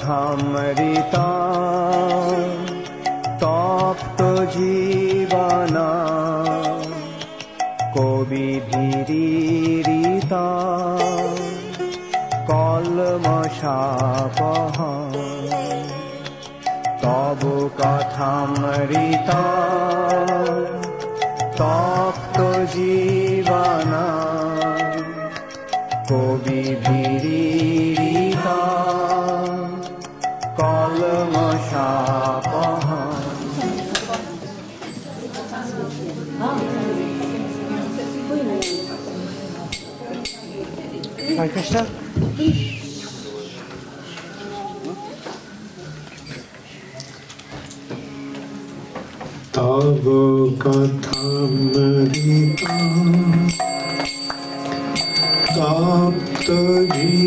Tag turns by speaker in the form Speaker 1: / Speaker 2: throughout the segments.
Speaker 1: কথামৃতা তপ্ত জীবনা কবিভিরিতা কলমশাপহ তব কথামৃতা তপ্ত জীবনা কবিভিরিতা Arkadaşlar
Speaker 2: तव कथमृता काप्तजीवा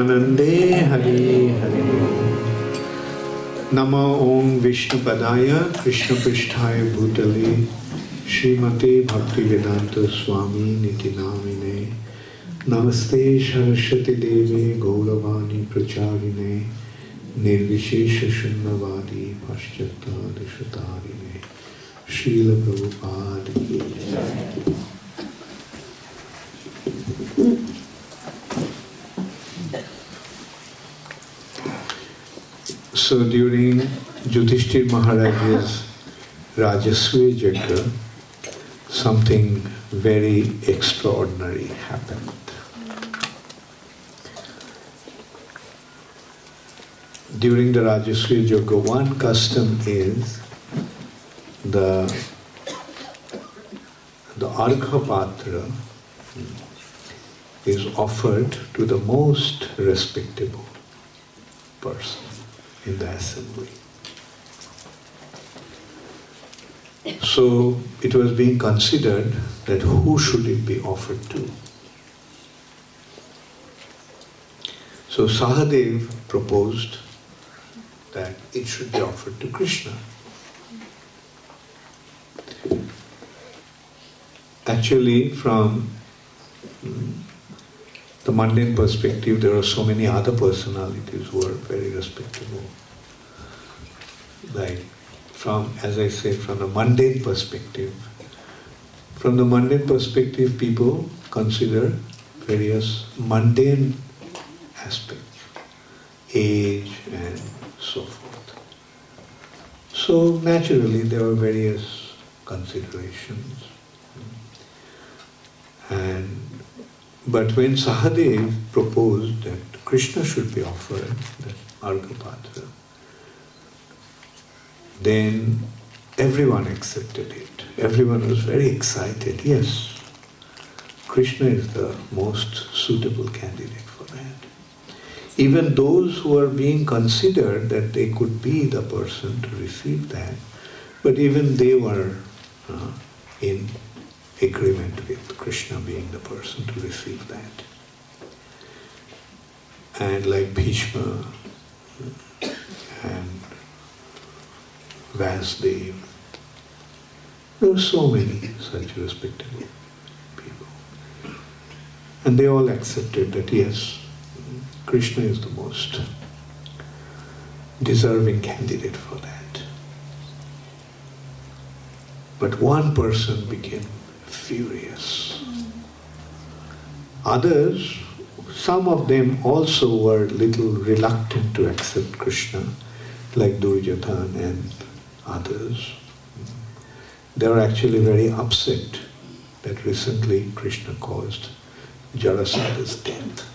Speaker 2: प्रेमानंदे हरे हरे। नमो ओम विष्णुपदाय कृष्ण पृष्ठाय भूतले, श्रीमते भक्ति वेदांत स्वामी निति नामिने नमस्ते सरस्वती देवे गौरवाणी प्रचारिणे निर्विशेष शून्यवादी पाश्चात्यादिशतारिणे श्रील प्रभुपाद की So during Yudhishthir Maharaj's Rajasuya Yajna, something very extraordinary happened. During the Rajasuya Yajna, one custom is the the Argha Patra is offered to the most respectable person in the assembly. So it was being considered that who should it be offered to? So Sahadev proposed that it should be offered to Krishna. Actually, from the mundane perspective, there are so many other personalities who are very respectable. Like, from, as I said, from the mundane perspective, from the mundane perspective, people consider various mundane aspects, age and so forth. So, naturally, there are various considerations. And but when Sahadev proposed that Krishna should be offered, that Arghapatra, then everyone accepted it. Everyone was very excited. Yes, Krishna is the most suitable candidate for that. Even those who are being considered that they could be the person to receive that, but even they were uh, in agreement with Krishna being the person to receive that. And like Bhishma and Vasdev, there were so many such respectable people. And they all accepted that yes, Krishna is the most deserving candidate for that. But one person became furious. Others, some of them also were little reluctant to accept Krishna, like Duryodhan and others. They were actually very upset that recently Krishna caused Jarasandha's death.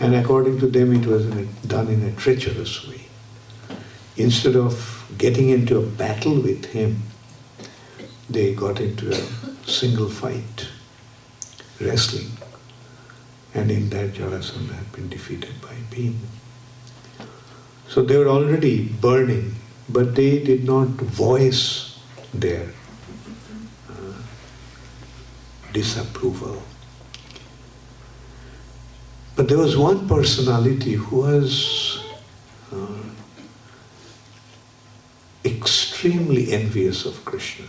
Speaker 2: And according to them, it was in a, done in a treacherous way. Instead of getting into a battle with him, they got into a single fight, wrestling, and in that Jarasandha had been defeated by Bhim. So they were already burning, but they did not voice their uh, disapproval. But there was one personality who was uh, extremely envious of Krishna.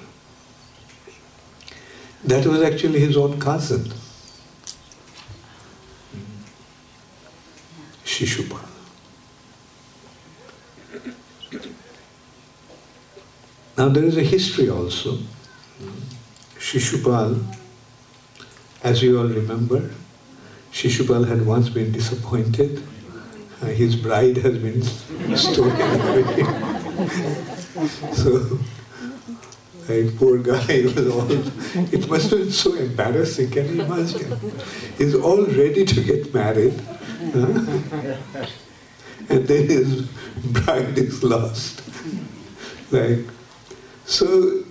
Speaker 2: That was actually his own cousin, Shishupal. Now there is a history also. Shishupal, as you all remember, Shishupal had once been disappointed uh, his bride has been stolen away. so, like poor guy was all, it must have been so embarrassing, can you imagine? He's all ready to get married. huh? and then his bride is lost. Like, so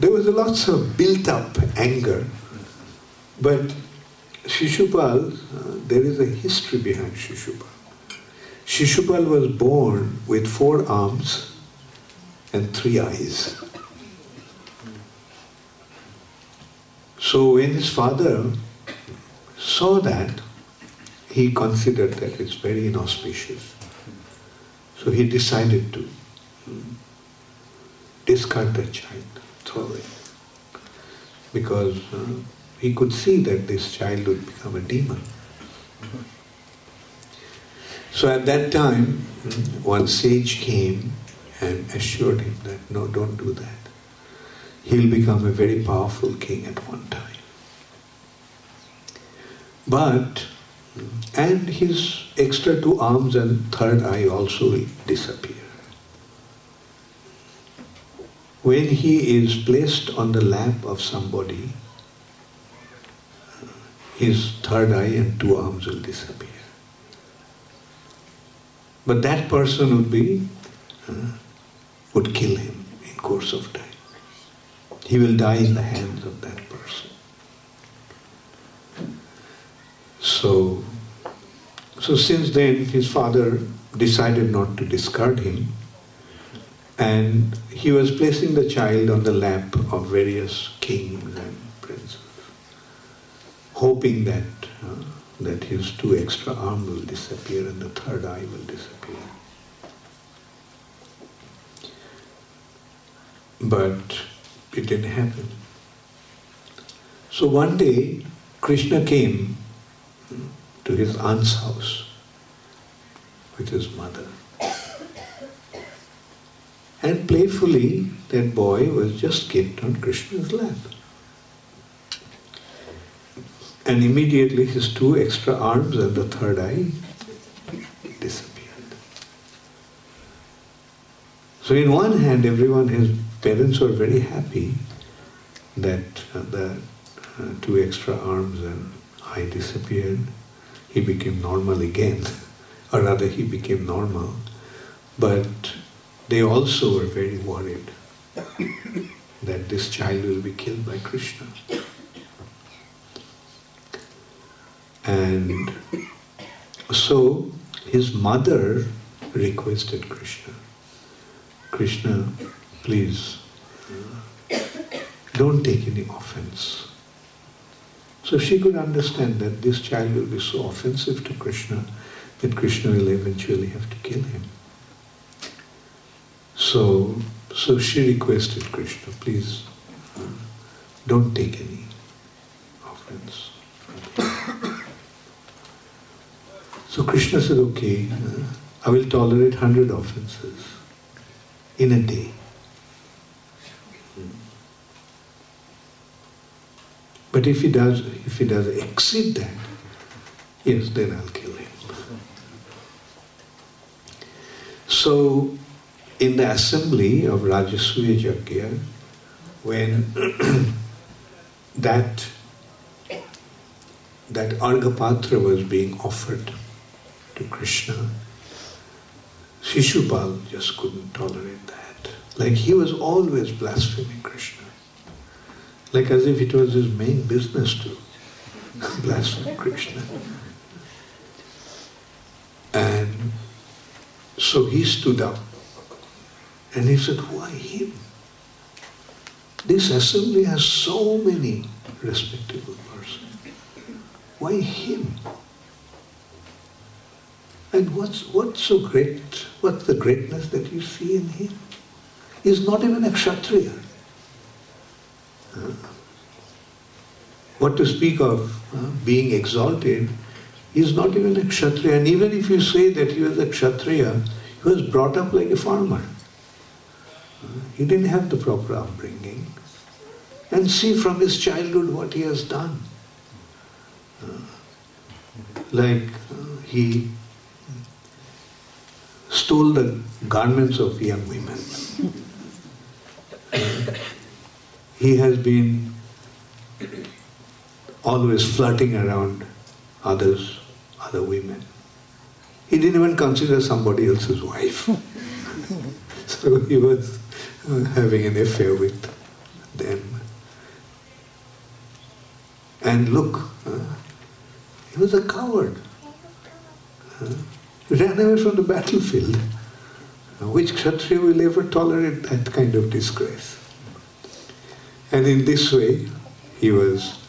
Speaker 2: there was a lots of built up anger. But Shishupal, uh, there is a history behind Shishupal. Shishupal was born with four arms and three eyes. So when his father saw that, he considered that it's very inauspicious. So he decided to discard the child, throw it. Because uh, he could see that this child would become a demon. So at that time, one sage came and assured him that no, don't do that. He'll become a very powerful king at one time. But, and his extra two arms and third eye also will disappear. When he is placed on the lap of somebody, his third eye and two arms will disappear. But that person would be, uh, would kill him in course of time. He will die in the hands of that person. So, so since then his father decided not to discard him and he was placing the child on the lap of various kings and princes, hoping that, uh, that his two extra arms will disappear and the third eye will disappear. But it didn't happen. So one day, Krishna came to his aunt's house with his mother. And playfully, that boy was just kicked on Krishna's lap. And immediately his two extra arms and the third eye disappeared. So, in one hand, everyone, his parents were very happy that uh, the uh, two extra arms and eye disappeared. He became normal again, or rather, he became normal. But they also were very worried that this child will be killed by Krishna. And so his mother requested Krishna, Krishna, please don't take any offense. So she could understand that this child will be so offensive to Krishna that Krishna will eventually have to kill him. So, so she requested Krishna, please don't take any offense. So Krishna said, okay, I will tolerate hundred offenses in a day. But if he does, if he does exceed that, yes, then I'll kill him. So, in the assembly of Rajasuya Yajna, when that that Arghapatra was being offered to Krishna, Shishupal just couldn't tolerate that. Like he was always blaspheming Krishna. Like as if it was his main business to blaspheme Krishna. And so he stood up and he said, Why him? This assembly has so many respectable persons. Why him? And what's, what's so great? What's the greatness that you see in him? He's not even a Kshatriya. What to speak of being exalted, He is not even a Kshatriya. And even if you say that he was a Kshatriya, he was brought up like a farmer. He didn't have the proper upbringing. And see from his childhood what he has done. Like he stole the garments of young women. he has been always flirting around others, other women. He didn't even consider somebody else's wife. so he was uh, having an affair with them. And look, uh, he was a coward. Uh, he ran away from the battlefield. Uh, which Kshatriya will ever tolerate that kind of disgrace? And in this way, he was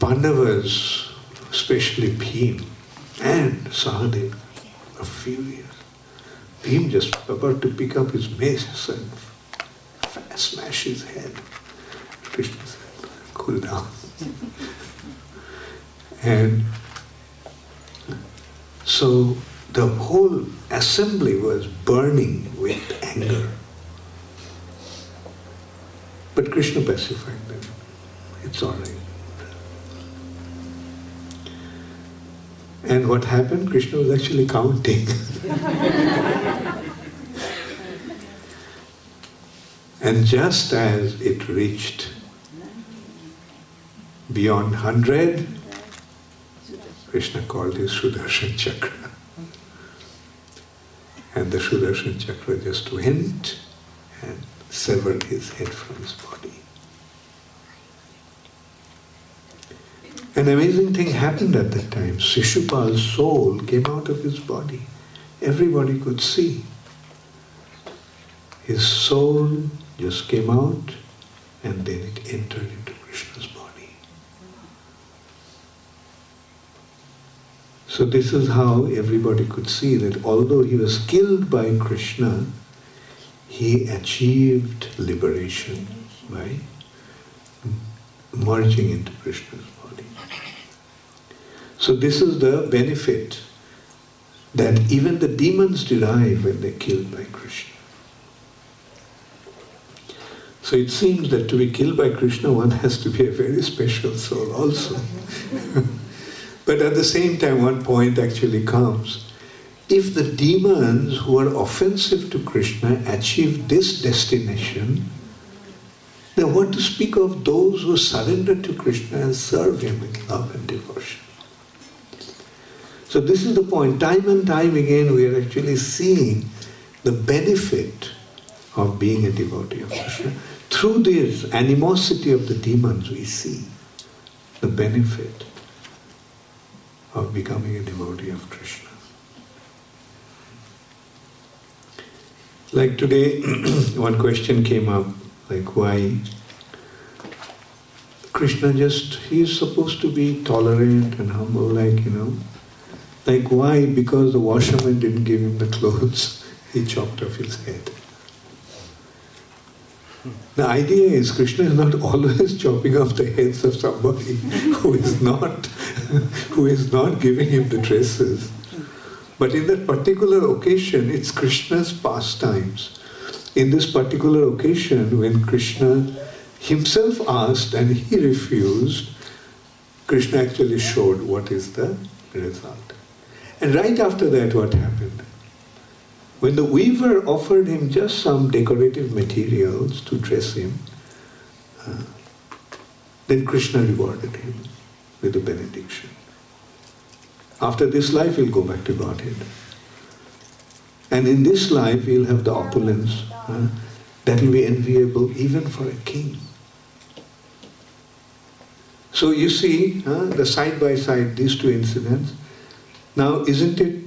Speaker 2: Pandavas, especially Bhim and Sahadev, are furious. Bhim just about to pick up his mace and smash his head. Krishna said, cool down. and so the whole assembly was burning with anger. But Krishna pacified them. It's all right. And what happened? Krishna was actually counting. and just as it reached beyond 100, Krishna called his Sudarshan Chakra. And the Sudarshan Chakra just went and severed his head from his body. An amazing thing happened at that time. Shishupal's soul came out of his body. Everybody could see. His soul just came out and then it entered into Krishna's body. So this is how everybody could see that although he was killed by Krishna, he achieved liberation by merging into Krishna's body. So this is the benefit that even the demons derive when they're killed by Krishna. So it seems that to be killed by Krishna, one has to be a very special soul also. but at the same time, one point actually comes. If the demons who are offensive to Krishna achieve this destination, then what to speak of those who surrender to Krishna and serve him with love and devotion? So this is the point. Time and time again we are actually seeing the benefit of being a devotee of Krishna. Through this animosity of the demons we see the benefit of becoming a devotee of Krishna. Like today, one question came up, like why Krishna just, he is supposed to be tolerant and humble, like, you know, like why? Because the washerman didn't give him the clothes, he chopped off his head. The idea is Krishna is not always chopping off the heads of somebody who is not who is not giving him the dresses. But in that particular occasion, it's Krishna's pastimes. In this particular occasion, when Krishna himself asked and he refused, Krishna actually showed what is the result. And right after that, what happened? When the weaver offered him just some decorative materials to dress him, uh, then Krishna rewarded him with a benediction. After this life, he'll go back to Godhead. And in this life, he'll have the opulence that will be enviable even for a king. So you see the side by side, these two incidents. Now, isn't it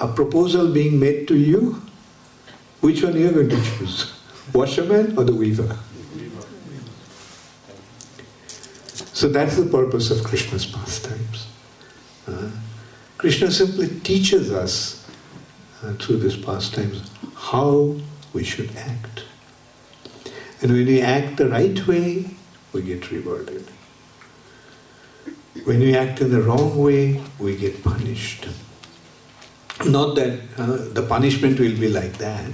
Speaker 2: a proposal being made to you? Which one are you going to choose? Washerman or the weaver? So that's the purpose of Krishna's pastimes. Uh, Krishna simply teaches us uh, through these pastimes how we should act. And when we act the right way, we get rewarded. When we act in the wrong way, we get punished. Not that uh, the punishment will be like that.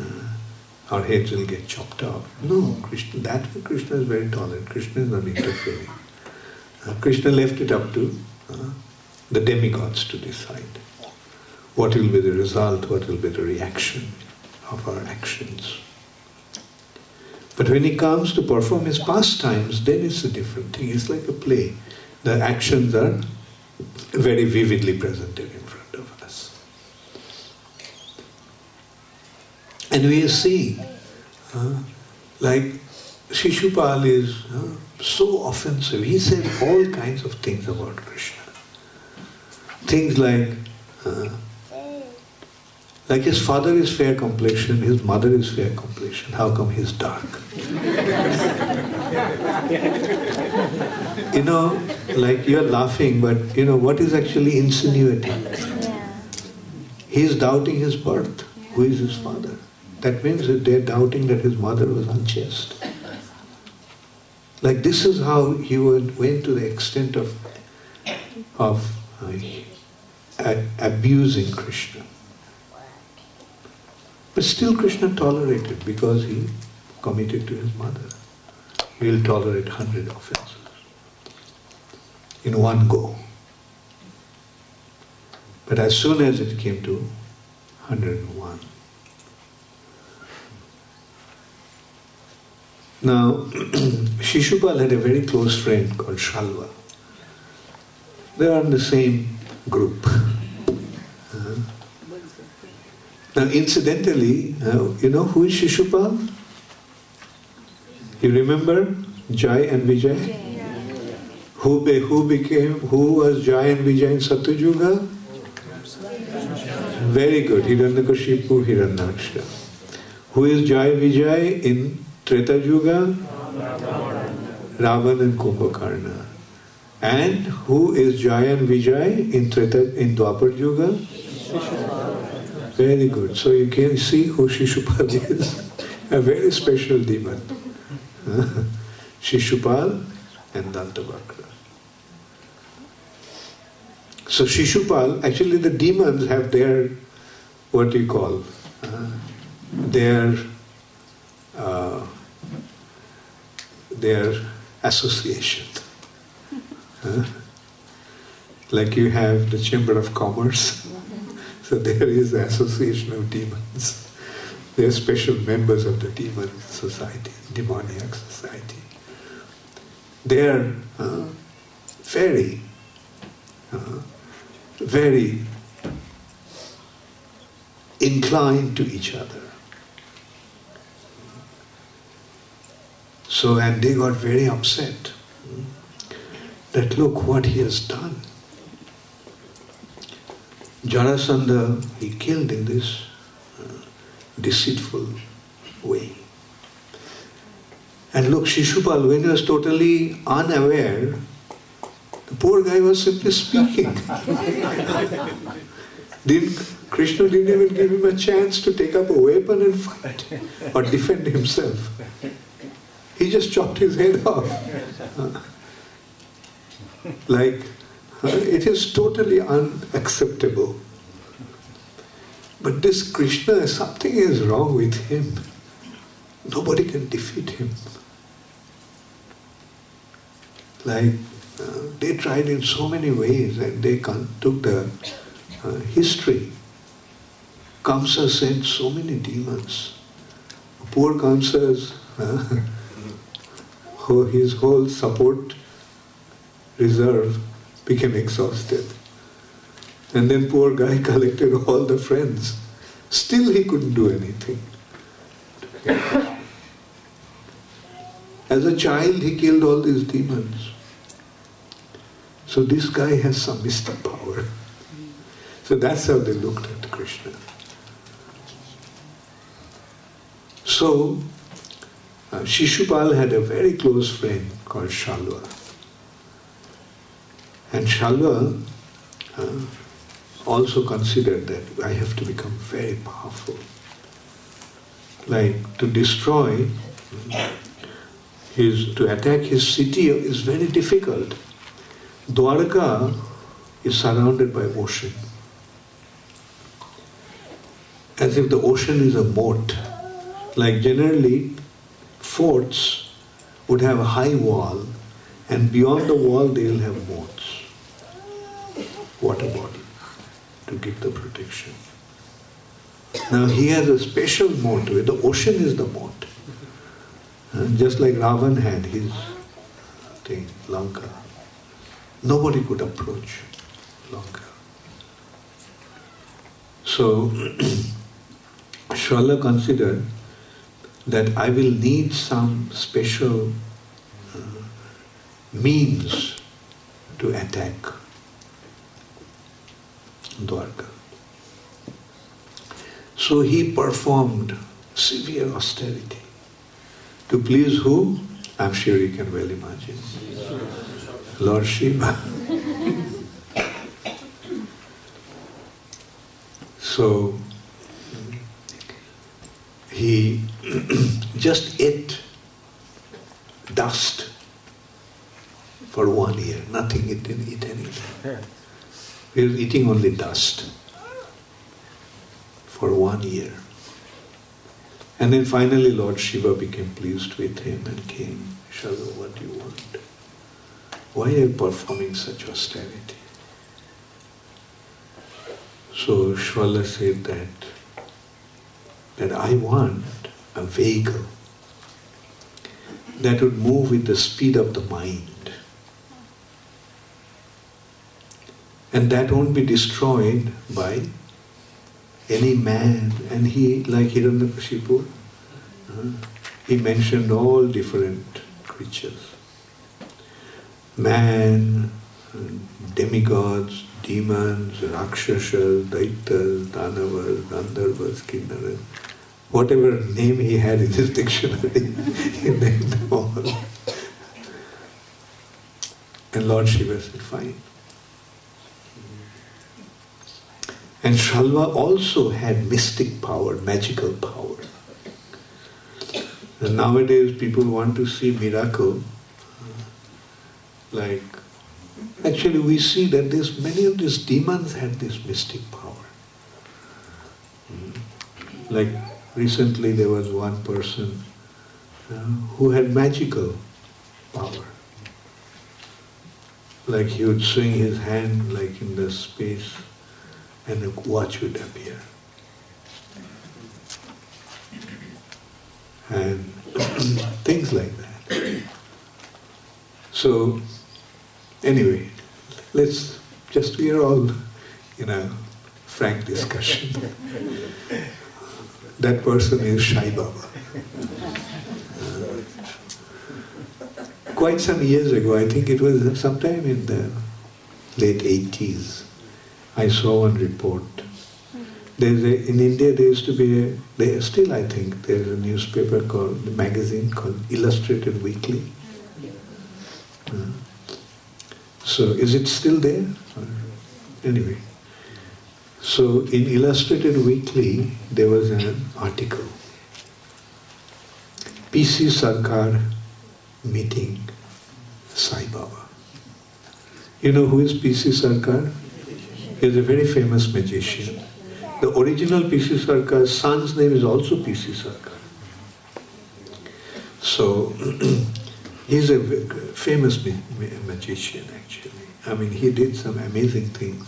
Speaker 2: Uh, our heads will get chopped off. No, Krishna, that Krishna is very tolerant. Krishna is not interfering. Uh, Krishna left it up to the demigods to decide what will be the result, what will be the reaction of our actions. But when he comes to perform his pastimes, then it's a different thing. It's like a play. The actions are very vividly presented in front of us. And we are seeing, uh, like Shishupal is uh, so offensive. He said all kinds of things about Krishna. Things like, uh, like his father is fair complexion, his mother is fair complexion. How come he's dark? you know, like you're laughing, but you know what is actually insinuating? He's doubting his birth. Who is his father? That means that they're doubting that his mother was unchaste. Like this is how he would, went to the extent of, of uh, abusing Krishna. But still Krishna tolerated because he committed to his mother. He will tolerate hundred offenses in one go. But as soon as it came to 101, Now, Shishupal had a very close friend called Shalva. They are in the same group. Uh, now, incidentally, uh, you know who is Shishupal? You remember Jai and Vijay? Who, be, who became, who was Jai and Vijay in Satyuga? Very good, Hiranyakashipu, Hiranyaksha. Who is Jai Vijay in Treta Yuga, Ravan and Kumbhakarna. And who is Jaya and Vijay in Treta in Dwapar Yuga? Very good. So you can see who Shishupal is. A very special demon. Shishupal and Dantavakra. So Shishupal, actually the demons have their, what do you call, uh, their uh, their association. Huh? Like you have the Chamber of Commerce, so there is the Association of Demons. They are special members of the demon society, demoniac society. They are uh, very, uh, very inclined to each other. So, and they got very upset that look what he has done. Jarasandha, he killed in this uh, deceitful way. And look, Shishupal, when he was totally unaware, the poor guy was simply speaking. didn't, Krishna didn't even give him a chance to take up a weapon and fight or defend himself. He just chopped his head off. like, it is totally unacceptable. But this Krishna, something is wrong with him. Nobody can defeat him. Like, uh, they tried in so many ways and they took the uh, history. Kamsa sent so many demons. Poor Kamsa's uh, his whole support reserve became exhausted. And then poor guy collected all the friends. Still he couldn't do anything. As a child he killed all these demons. So this guy has some mystic power. So that's how they looked at Krishna. So uh, Shishupal had a very close friend called Shalva. And Shalva uh, also considered that I have to become very powerful. Like to destroy his, to attack his city is very difficult. Dwarka is surrounded by ocean. As if the ocean is a moat. Like generally, forts would have a high wall, and beyond the wall they will have moats, water body to give the protection. Now he has a special moat. The ocean is the moat. Uh, just like Ravan had his thing, Lanka. Nobody could approach Lanka. So Shalva considered that I will need some special uh, means to attack Dwarka. So he performed severe austerity. To please who? I'm sure you can well imagine. Lord Shiva. so he just ate dust for one year. Nothing, he didn't eat anything. He was eating only dust for one year. And then finally Lord Shiva became pleased with him and came, Shalva, what do you want? Why are you performing such austerity? So Shalva said that, that I want a vehicle that would move with the speed of the mind. And that won't be destroyed by any man. And he, like Hiranyakashipu, uh, he mentioned all different creatures. Man, demigods, demons, rakshasas, daityas, danavas, gandharvas, kinnaras, whatever name he had in his dictionary, he named them all. And Lord Shiva said, fine. And Shalva also had mystic power, magical power. And nowadays people want to see miracle. Like, actually we see that this, many of these demons had this mystic power. Like recently there was one person uh, who had magical power. Like he would swing his hand like in the space and watch would appear. And things like that. So, anyway, let's just, we are all in a frank discussion. that person is Sai Baba. Uh, quite some years ago, I think it was sometime in the late 80s, I saw one report. There's a, in India there used to be a, there still I think there's a newspaper called, magazine called Illustrated Weekly. Uh, so is it still there? Anyway. So in Illustrated Weekly there was an article. PC Sarkar meeting Sai Baba. You know who is PC Sarkar? He is a very famous magician. The original PC Sarkar's son's name is also PC Sarkar. So he's a famous magician actually. I mean, he did some amazing things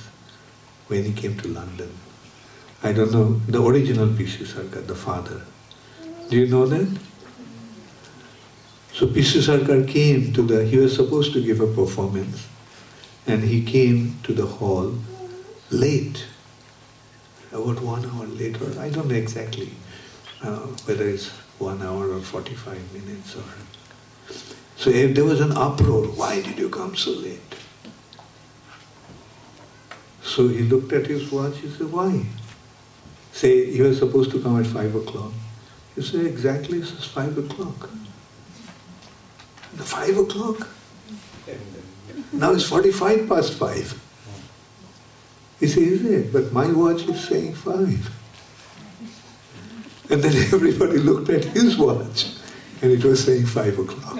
Speaker 2: when he came to London. I don't know, the original PC Sarkar, the father. Do you know that? So PC Sarkar came to the, he was supposed to give a performance and he came to the hall late, about one hour later. I don't know exactly uh, whether it's one hour or 45 minutes or. So if there was an uproar, why did you come so late? So he looked at his watch, he said, why? Say, you were supposed to come at 5 o'clock. He said, exactly, it's 5 o'clock. The 5 o'clock? Now it's 45 past 5. He said, is it? But my watch is saying 5. And then everybody looked at his watch and it was saying 5 o'clock.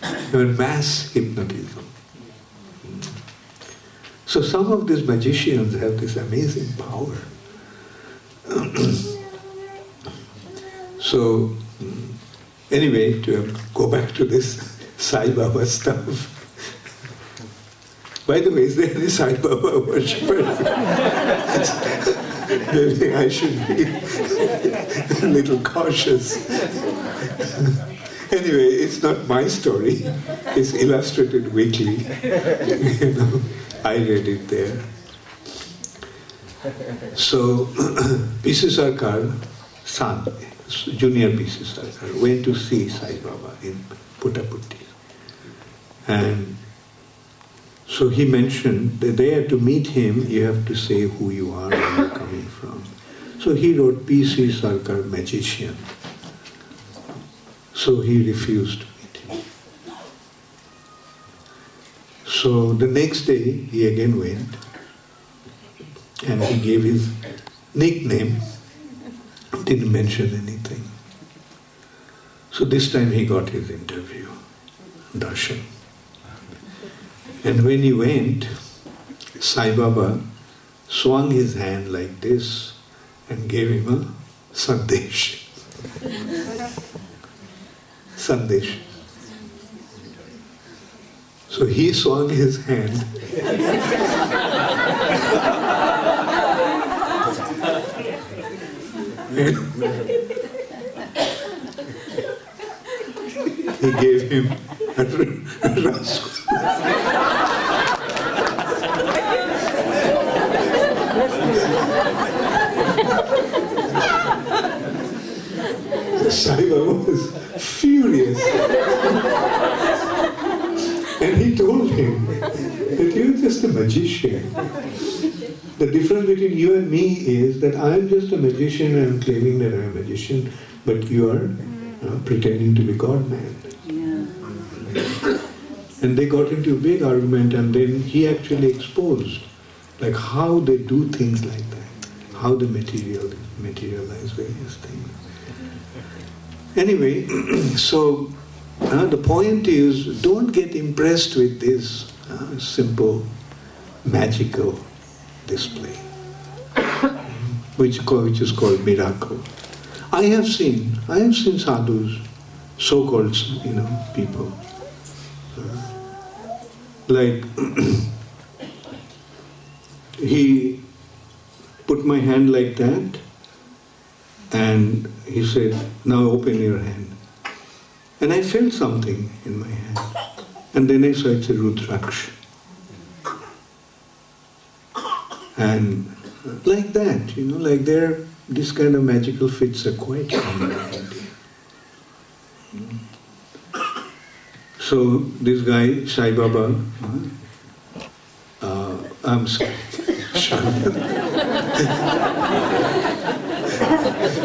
Speaker 2: I mean, mass hypnotism. So some of these magicians have this amazing power. so anyway, to go back to this Sai Baba stuff. By the way, is there any Sai Baba worshipper? Maybe I should be a little cautious. anyway, it's not my story. It's illustrated weekly. you know, I read it there. So, P.C. Sarkar, son, junior P.C. Sarkar, went to see Sai Baba in Puttaparthi. And so he mentioned that there to meet him, you have to say who you are, where you're coming from. So he wrote P.C. Sarkar, magician. So he refused to meet him. So the next day he again went and he gave his nickname, didn't mention anything. So this time he got his interview, darshan. And when he went, Sai Baba swung his hand like this and gave him a sandesh. sandesh. So he swung his hand. he gave him a rasgulla. Baba was furious. and he told him that you're just a magician. The difference between you and me is that I'm just a magician and I'm claiming that I'm a magician, but you are uh, pretending to be God man. And they got into a big argument, and then he actually exposed like how they do things like that, how they material materialize various things. Anyway, so uh, the point is don't get impressed with this uh, simple magical display, which, which is called miracle. I have seen, I have seen sadhus, so-called, you know, people, uh, like he put my hand like that, and he said, Now open your hand. And I felt something in my hand. And then I saw it's a Rudraksh. And like that, you know, like there, this kind of magical fits are quite common. So this guy, Sai Baba, uh, I'm sorry.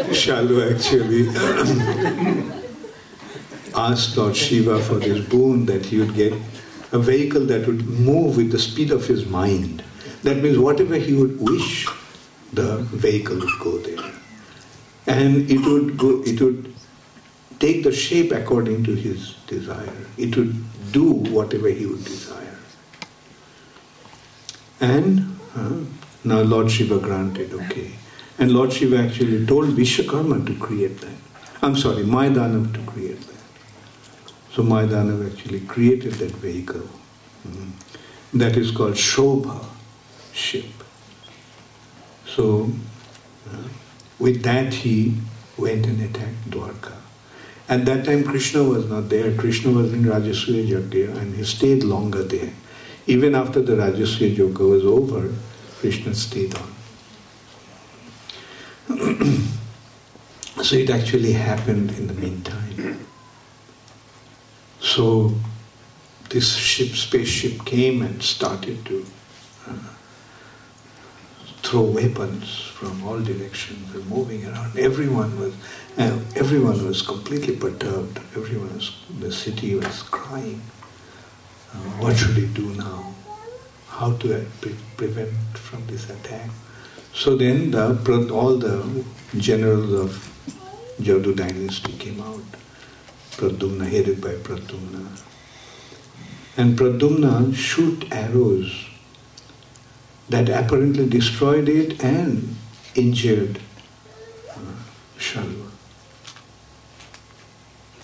Speaker 2: Shalva actually asked Lord Shiva for this boon that he would get a vehicle that would move with the speed of his mind. That means whatever he would wish, the vehicle would go there. And it would go it would take the shape according to his desire. It would do whatever he would desire. And uh, now Lord Shiva granted, okay. And Lord Shiva actually told Vishwakarma to create that. I'm sorry, Mayadanav to create that. So Mayadanav actually created that vehicle. Mm. That is called Saubha ship. So uh, with that he went and attacked Dwarka. At that time Krishna was not there. Krishna was in Rajasuya Yajna and he stayed longer there. Even after the Rajasuya Yajna was over, Krishna stayed on. So it actually happened in the meantime. So this ship, spaceship came and started to uh, throw weapons from all directions and moving around. Everyone was, uh, everyone was completely perturbed. Everyone was, the city was crying. Uh, what should we do now? How to uh, pre- prevent from this attack? So then the, all the generals of Jadu dynasty came out. Pradyumna, headed by Pradyumna. And Pradyumna shoot arrows that apparently destroyed it and injured uh, Shalva.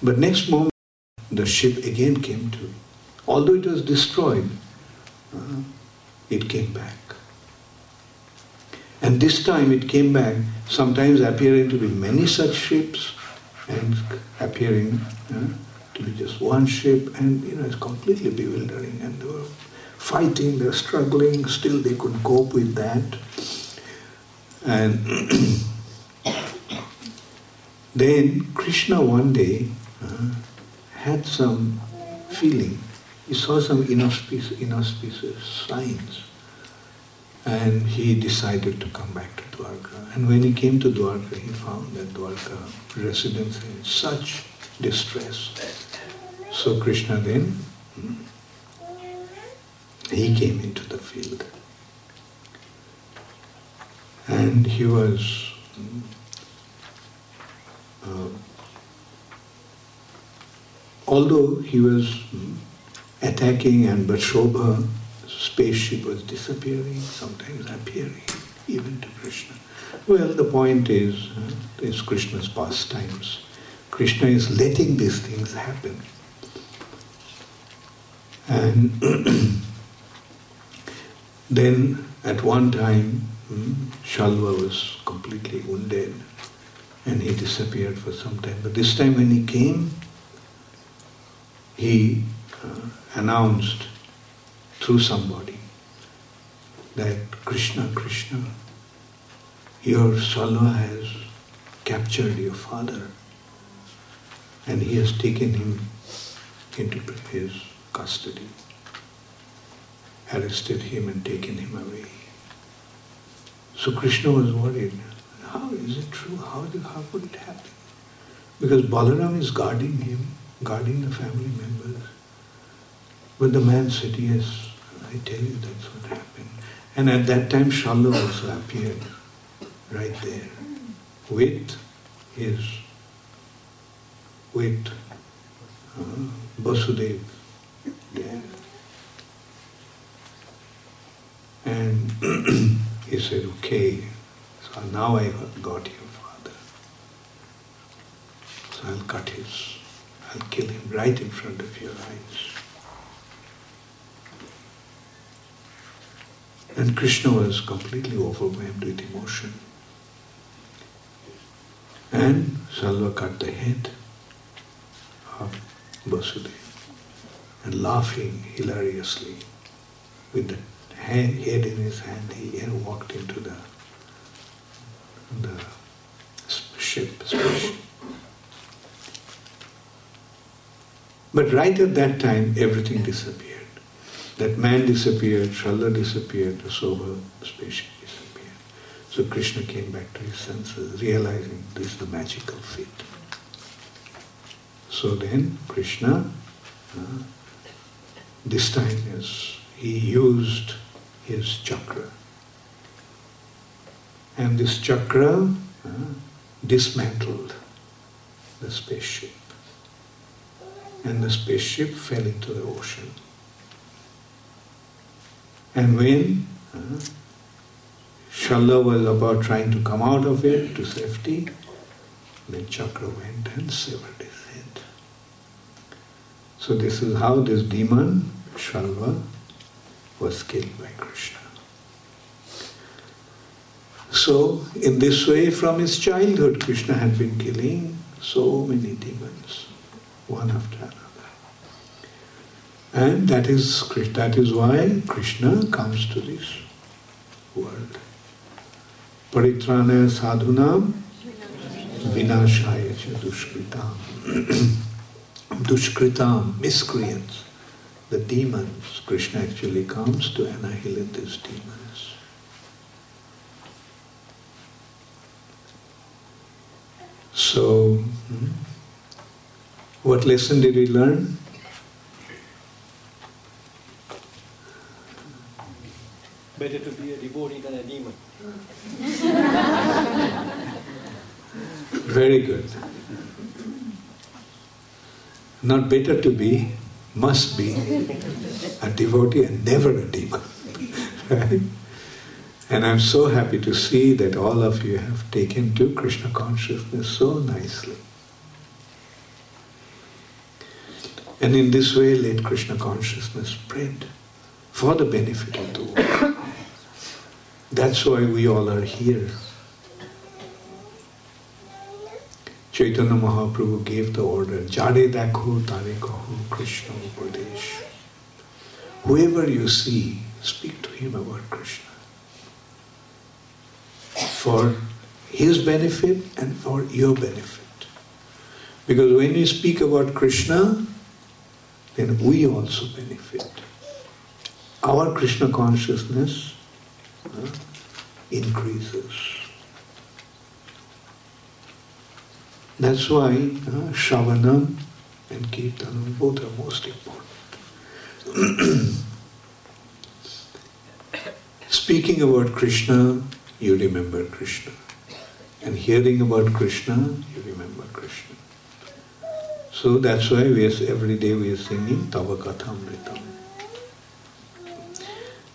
Speaker 2: But next moment, the ship again came to. Although it was destroyed, uh, it came back. And this time it came back, sometimes appearing to be many such ships, and appearing uh, to be just one ship, and you know, it's completely bewildering. And they were fighting, they were struggling, still they could cope with that. And then Krishna one day uh, had some feeling. He saw some inauspicious, inauspicious signs. And he decided to come back to Dwarka. And when he came to Dwarka, he found that Dwarka residents in such distress. So Krishna then, hmm, he came into the field. And he was hmm, uh, although he was hmm, attacking and Bashobha spaceship was disappearing, sometimes appearing, even to Krishna. Well, the point is, uh, is Krishna's pastimes. Krishna is letting these things happen. And then at one time, hmm, Shalva was completely wounded and he disappeared for some time. But this time when he came, he uh, announced through somebody that Krishna, Krishna, your Salva has captured your father and he has taken him into his custody, arrested him and taken him away. So Krishna was worried. How is it true? How, did, how could it happen? Because Balaram is guarding him, guarding the family members. But the man said, Yes, I tell you that's what happened. And at that time, Shalva also appeared right there with his, with uh, Basudev there. And he said, Okay, so now I got your father. So I'll cut his, I'll kill him right in front of your eyes. And Krishna was completely overwhelmed with emotion. And Salva cut the head of Vasudeva and laughing hilariously with the head in his hand, he walked into the, the ship. But right at that time, everything disappeared. That man disappeared, Shalva disappeared, the Saubha spaceship disappeared. So Krishna came back to his senses, realizing this is the magical fit. So then Krishna, uh, this time yes, he used his chakra. And this chakra uh, dismantled the spaceship. And the spaceship fell into the ocean. And when uh, was about trying to come out of it to safety, then Chakra went and severed his head. So this is how this demon, Shalva, was killed by Krishna. So, in this way, from his childhood, Krishna had been killing so many demons, one after another. And that is, that is why Krishna comes to this world. Paritrana sadhunam vinashaya cha dushkritam. dushkritam, miscreants, the demons. Krishna actually comes to annihilate these demons. So, hmm, what lesson did we learn?
Speaker 3: Better to be a devotee than a demon.
Speaker 2: Very good. Not better to be, must be a devotee and never a demon. right? And I'm so happy to see that all of you have taken to Krishna consciousness so nicely. And in this way, let Krishna consciousness spread for the benefit of the world. That's why we all are here. Chaitanya Mahaprabhu gave the order, Jare dakho tare kaho Krishna Upadesh. Whoever you see, speak to him about Krishna. For his benefit and for your benefit. Because when you speak about Krishna, then we also benefit. Our Krishna consciousness uh, increases. That's why uh, Shravanam and Kirtanam both are most important. Speaking about Krishna, you remember Krishna. And hearing about Krishna, you remember Krishna. So that's why we are, every day we are singing Tava Kathamritam.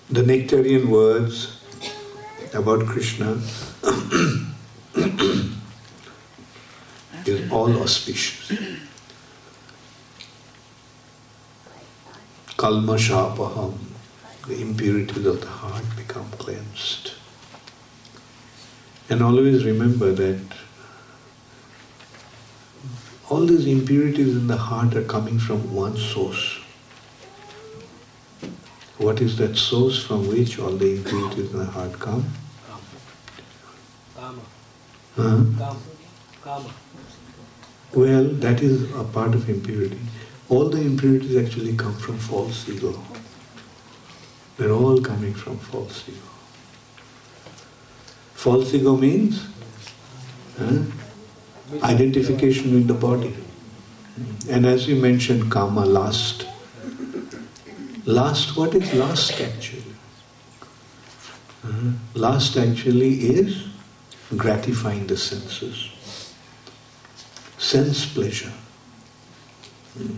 Speaker 2: The nectarian words about Krishna is all auspicious. Kalmashapaham, the impurities of the heart become cleansed. And always remember that all these impurities in the heart are coming from one source. What is that source from which all the impurities in the heart come? Huh? Well, that is a part of impurity. All the impurities actually come from false ego. They're all coming from false ego. False ego means huh, identification with the body. And as you mentioned, karma, lust. Lust, what is lust actually? Uh, lust actually is gratifying the senses sense pleasure. Mm.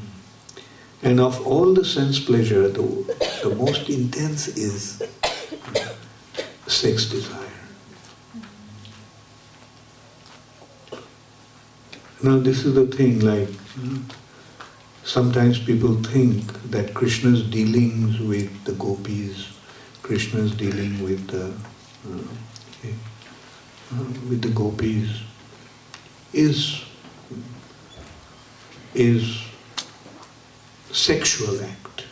Speaker 2: And of all the sense pleasure, the, the most intense is sex desire. Now, this is the thing like, uh, sometimes people think that Krishna's dealings with the gopis, Krishna's dealing with the, uh, uh, with the gopis is is sexual act.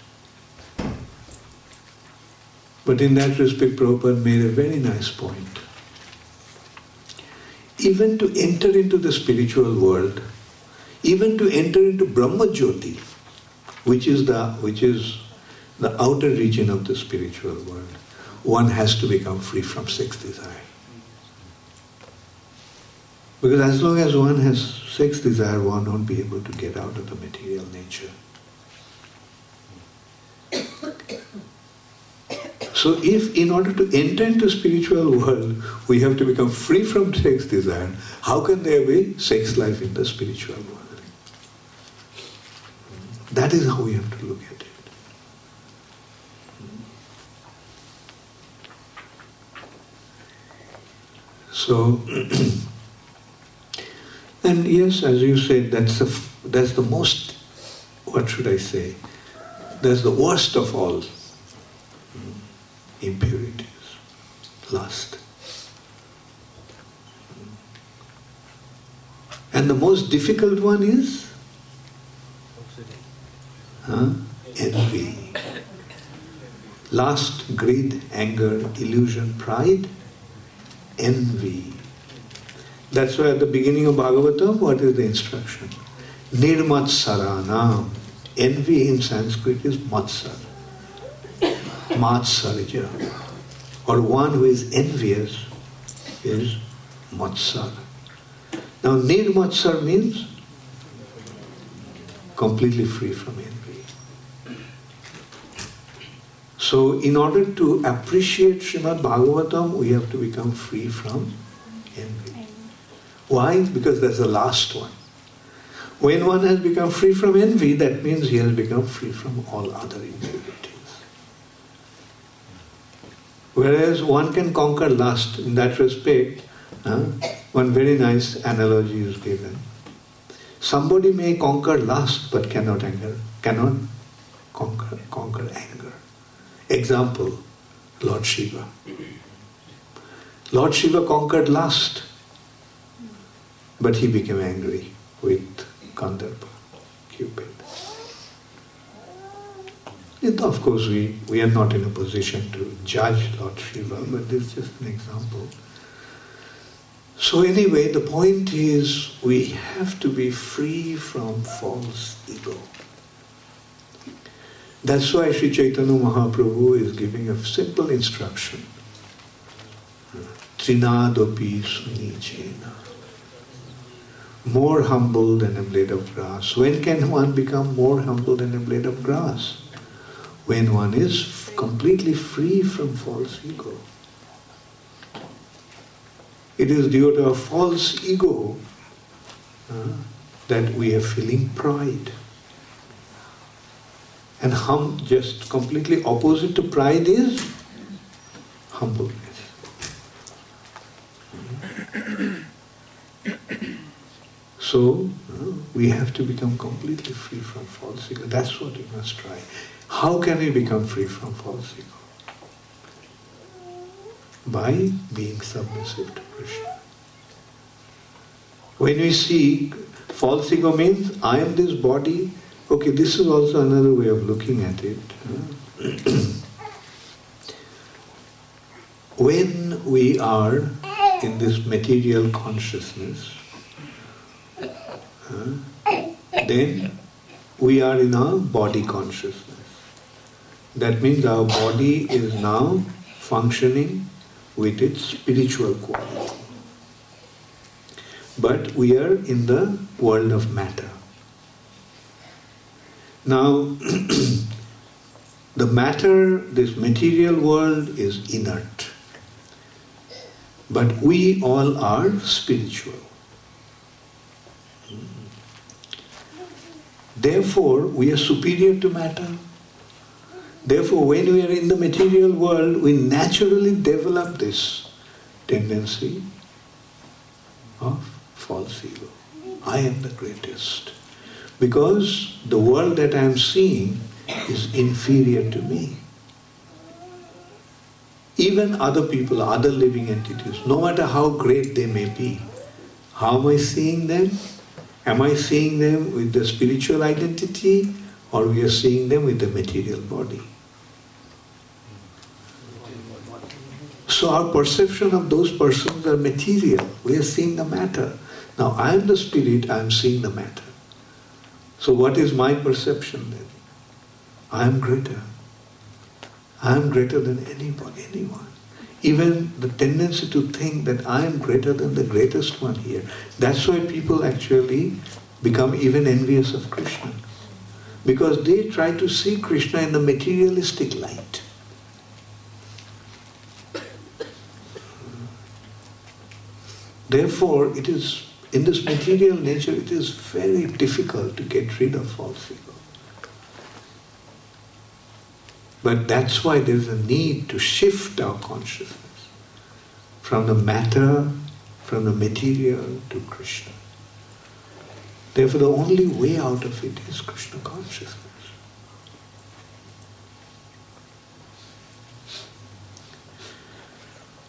Speaker 2: But in that respect, Prabhupada made a very nice point. Even to enter into the spiritual world, even to enter into Brahma Jyoti, which is the which is the outer region of the spiritual world, one has to become free from sex desire. Because as long as one has sex desire, one won't be able to get out of the material nature. So if in order to enter into spiritual world, we have to become free from sex desire, how can there be sex life in the spiritual world? That is how we have to look at it. So And yes, as you said, that's the, that's the most, what should I say, that's the worst of all mm, impurities, lust. And the most difficult one is huh? envy. Lust, greed, anger, illusion, pride, envy. That's why at the beginning of Bhagavatam, what is the instruction? Nirmatsaranam. Envy in Sanskrit is matsar. Matsarja. Or one who is envious is matsar. Now, nirmatsar means completely free from envy. So, in order to appreciate Srimad Bhagavatam, we have to become free from. Why? Because that's the last one. When one has become free from envy, that means he has become free from all other impurities. Whereas one can conquer lust in that respect, one very nice analogy is given. Somebody may conquer lust but cannot anger, cannot conquer conquer anger. Example Lord Shiva. Lord Shiva conquered lust, but he became angry with Kandarpa, Cupid. And of course, we, we are not in a position to judge Lord Shiva, but this is just an example. So, anyway, the point is we have to be free from false ego. That's why Sri Chaitanya Mahaprabhu is giving a simple instruction. Trinadopi sunichena. More humble than a blade of grass. When can one become more humble than a blade of grass? When one is completely free from false ego. It is due to a false ego uh, that we are feeling pride. And hum, just completely opposite to pride is humbleness. So uh, we have to become completely free from false ego. That's what we must try. How can we become free from false ego? By being submissive to Krishna. When we see false ego means I am this body, okay, this is also another way of looking at it. when we are in this material consciousness, then we are in our body consciousness. That means our body is now functioning with its spiritual quality. But we are in the world of matter. Now, the matter, this material world is inert. But we all are spiritual. Therefore, we are superior to matter. Therefore, when we are in the material world, we naturally develop this tendency of false ego. I am the greatest. Because the world that I am seeing is inferior to me. Even other people, other living entities, no matter how great they may be, how am I seeing them? Am I seeing them with the spiritual identity or we are seeing them with the material body? So our perception of those persons are material. We are seeing the matter. Now I am the spirit, I am seeing the matter. So what is my perception then? I am greater. I am greater than anybody, anyone. Even the tendency to think that I am greater than the greatest one here. That's why people actually become even envious of Krishna. Because they try to see Krishna in the materialistic light. Therefore, it is in this material nature, it is very difficult to get rid of false ego. But that's why there is a need to shift our consciousness from the matter, from the material to Krishna. Therefore, the only way out of it is Krishna consciousness.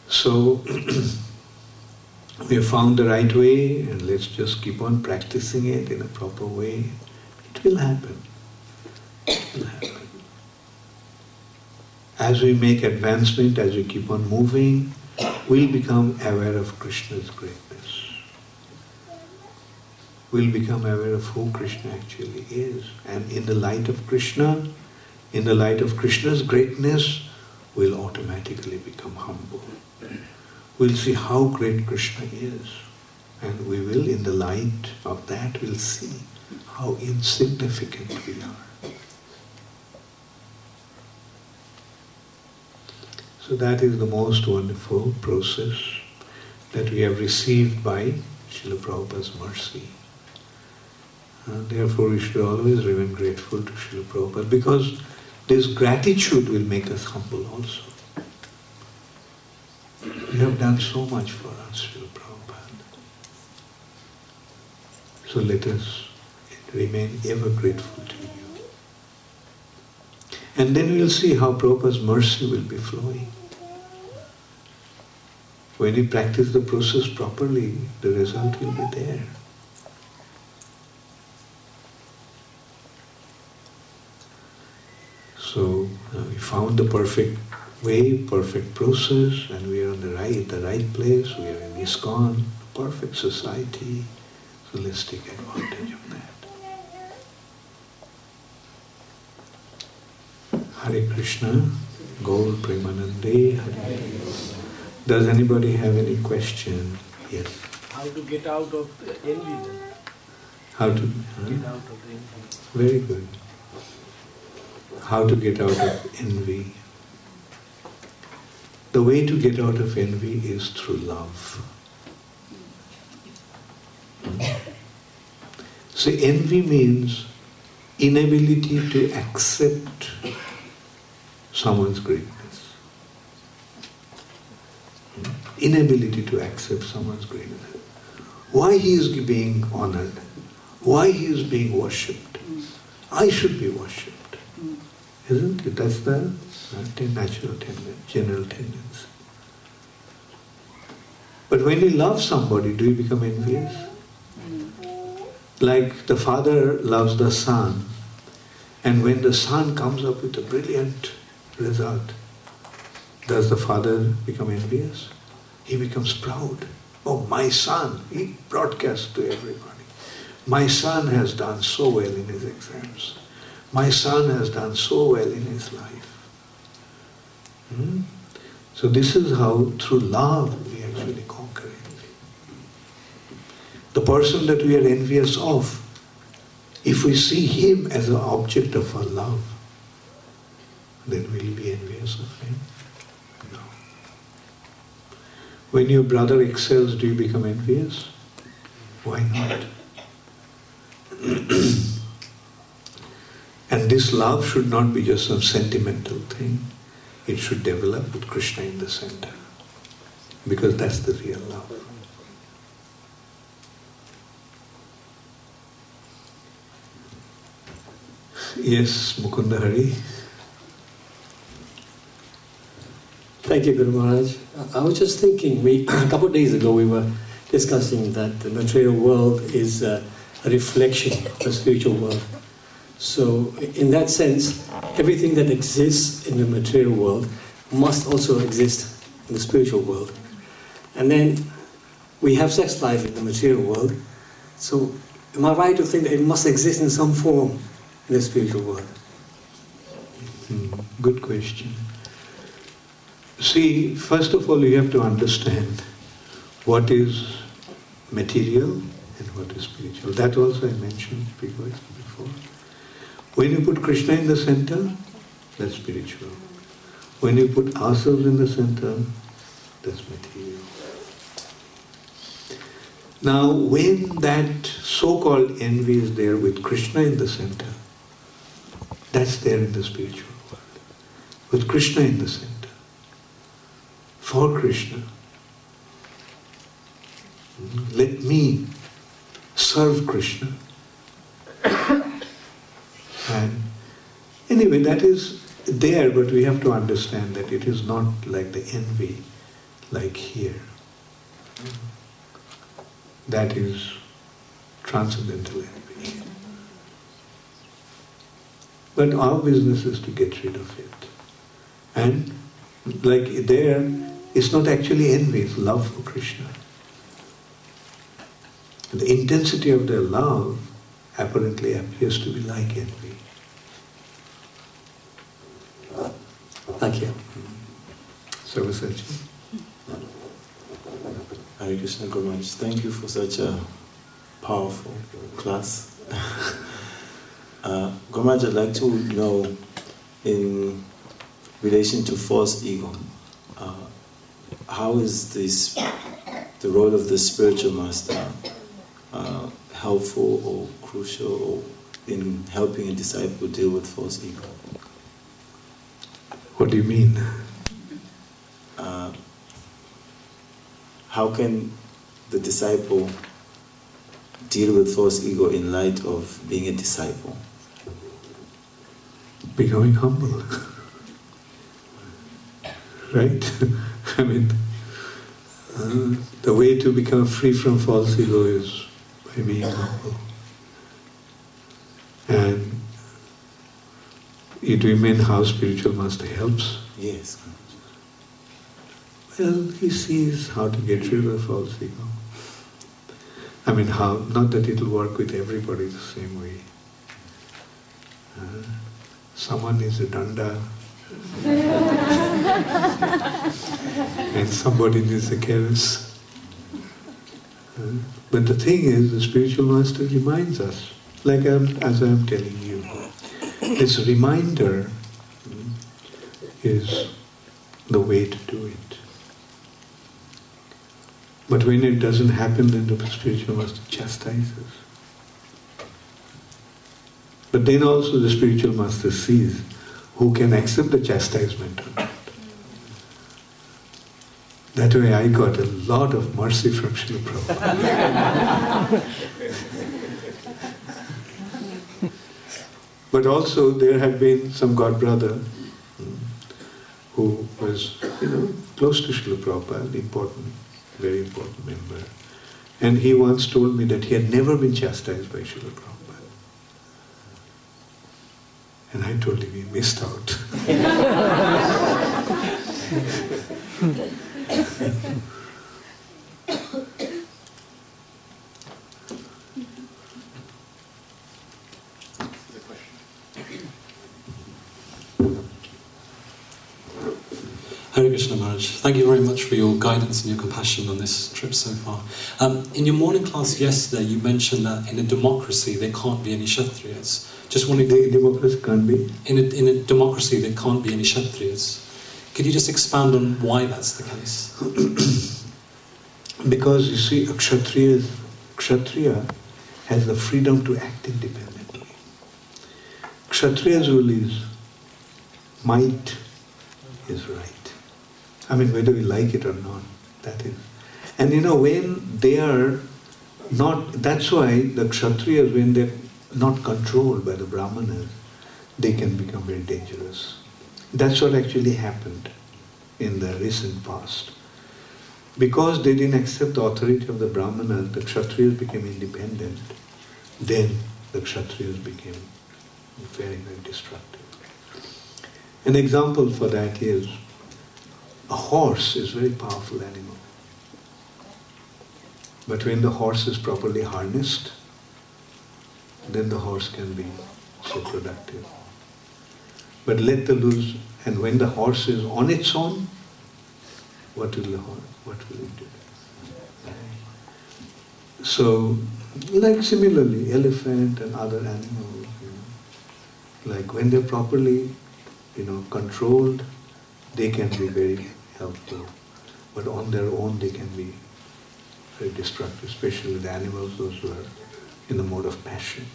Speaker 2: So, we have found the right way, and let's just keep on practicing it in a proper way. It will happen. It will happen. As we make advancement, as we keep on moving, we'll become aware of Krishna's greatness. We'll become aware of who Krishna actually is. And in the light of Krishna, in the light of Krishna's greatness, we'll automatically become humble. We'll see how great Krishna is. And we will, in the light of that, we'll see how insignificant we are. So that is the most wonderful process that we have received by Srila Prabhupada's mercy. And therefore we should always remain grateful to Srila Prabhupada because this gratitude will make us humble also. You have done so much for us, Srila Prabhupada. So let us remain ever grateful to you. And then we'll see how Prabhupada's mercy will be flowing. When you practice the process properly, the result will be there. So uh, we found the perfect way, perfect process, and we are on the right, the right place. We are in ISKCON, perfect society. So let's take advantage of that. Hare Krishna, Gaur Premanande, Hare Does anybody have any question? Yes.
Speaker 3: How to get out of the envy then?
Speaker 2: How to?
Speaker 3: Get out of the envy.
Speaker 2: Very good. How to get out of envy. The way to get out of envy is through love. Hmm? So envy means inability to accept someone's greatness. Inability to accept someone's greatness. Why he is being honored, why he is being worshipped. I should be worshipped. Isn't it? That's the uh, natural tendency, general tendency. But when you love somebody, do you become envious? Like the father loves the son, and when the son comes up with a brilliant result, does the father become envious? He becomes proud. Oh, my son, he broadcasts to everybody. My son has done so well in his exams. My son has done so well in his life. Hmm? So this is how through love we actually conquer envy. The person that we are envious of, if we see him as an object of our love, then we will be envious of him? When your brother excels, do you become envious? Why not? and this love should not be just some sentimental thing. It should develop with Krishna in the center. Because that's the real love. Yes, Mukunda Hari.
Speaker 4: Thank you, Guru Maharaj. I was just thinking, we, a couple of days ago we were discussing that the material world is a reflection of the spiritual world. So, in that sense, everything that exists in the material world must also exist in the spiritual world. And then we have sex life in the material world. So, am I right to think that it must exist in some form in the spiritual world?
Speaker 2: Hmm, Good question. See, first of all, you have to understand what is material and what is spiritual. That also I mentioned before. When you put Krishna in the center, that's spiritual. When you put ourselves in the center, that's material. Now, when that so-called envy is there with Krishna in the center, that's there in the spiritual world. With Krishna in the center. For Krishna. Let me serve Krishna. And anyway, that is there, but we have to understand that it is not like the envy, like here. That is transcendental envy. But our business is to get rid of it. And like there, it's not actually envy, it's love for Krishna. The intensity of their love apparently appears to be like envy.
Speaker 4: Thank you.
Speaker 2: Sarvasachi.
Speaker 5: Hare Krishna Guru Thank you for such a powerful class. uh, I'd like to know in relation to false ego, uh, how is this the role of the spiritual master uh, helpful or crucial or in helping a disciple deal with false ego?
Speaker 2: What do you mean?
Speaker 5: uh, how can the disciple deal with false ego in light of being a disciple?
Speaker 2: becoming humble. right? I mean, uh, the way to become free from false ego is by being humble. And it remain how spiritual master helps.
Speaker 5: Yes.
Speaker 2: Well, he sees how to get rid of false ego. I mean, how, not that it'll work with everybody the same way. Uh, someone is a danda, and somebody needs a keras. Uh, but the thing is, the spiritual master reminds us, like I'm, as I'm telling you, this reminder is the way to do it. But when it doesn't happen, then the spiritual master chastises. But then also the spiritual master sees who can accept the chastisement or not. That way I got a lot of mercy from Srila Prabhupada. but also there had been some god brother mm, who was, you know, close to Srila Prabhupada, important, very important member. And he once told me that he had never been chastised by Srila Prabhupada. And I told him he missed out.
Speaker 6: Hare Krishna Maharaj, thank you very much for your guidance and your compassion on this trip so far. Um, in your morning class yesterday, you mentioned that in a democracy there can't be any Kshatriyas. Just wondering,
Speaker 2: The democracy can't be.
Speaker 6: in a, in a democracy there can't be any Kshatriyas. Could you just expand on why that's the case?
Speaker 2: Because you see, a Kshatriya, Kshatriya has the freedom to act independently. Kshatriya's rule is might is right. I mean, whether we like it or not, that is. And you know, when they are not, that's why the Kshatriyas, when they're not controlled by the Brahmanas, they can become very dangerous. That's what actually happened in the recent past. Because they didn't accept the authority of the Brahmanas, the Kshatriyas became independent. Then the Kshatriyas became very, very destructive. An example for that is a horse is a very powerful animal. But when the horse is properly harnessed, then the horse can be so productive. But let the loose, and when the horse is on its own, what will the horse, what will it do? So, like similarly, elephant and other animals, you know, like when they're properly, you know, controlled, they can be very helpful. But on their own, they can be very destructive, especially the animals, those who are in the mode of passion.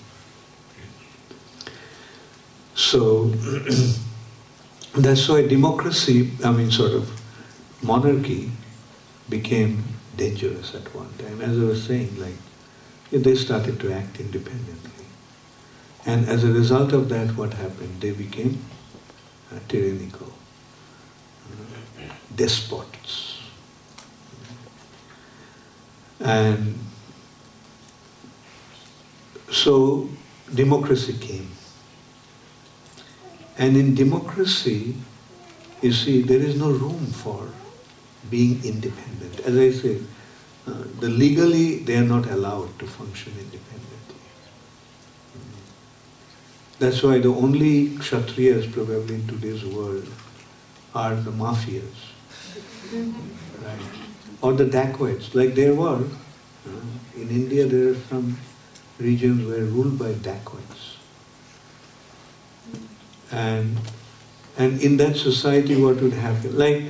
Speaker 2: So that's why democracy, I mean, sort of monarchy, became dangerous at one time. As I was saying, like they started to act independently, and as a result of that, what happened? They became uh, tyrannical, uh, despots, and so democracy came. And in democracy, you see, there is no room for being independent. As I say, uh, the legally they are not allowed to function independently. That's why the only kshatriyas probably in today's world are the mafias, right? Or the dacoits, like there were. uh, in India, there are some regions were ruled by dacoits. And and in that society, what would happen? Like,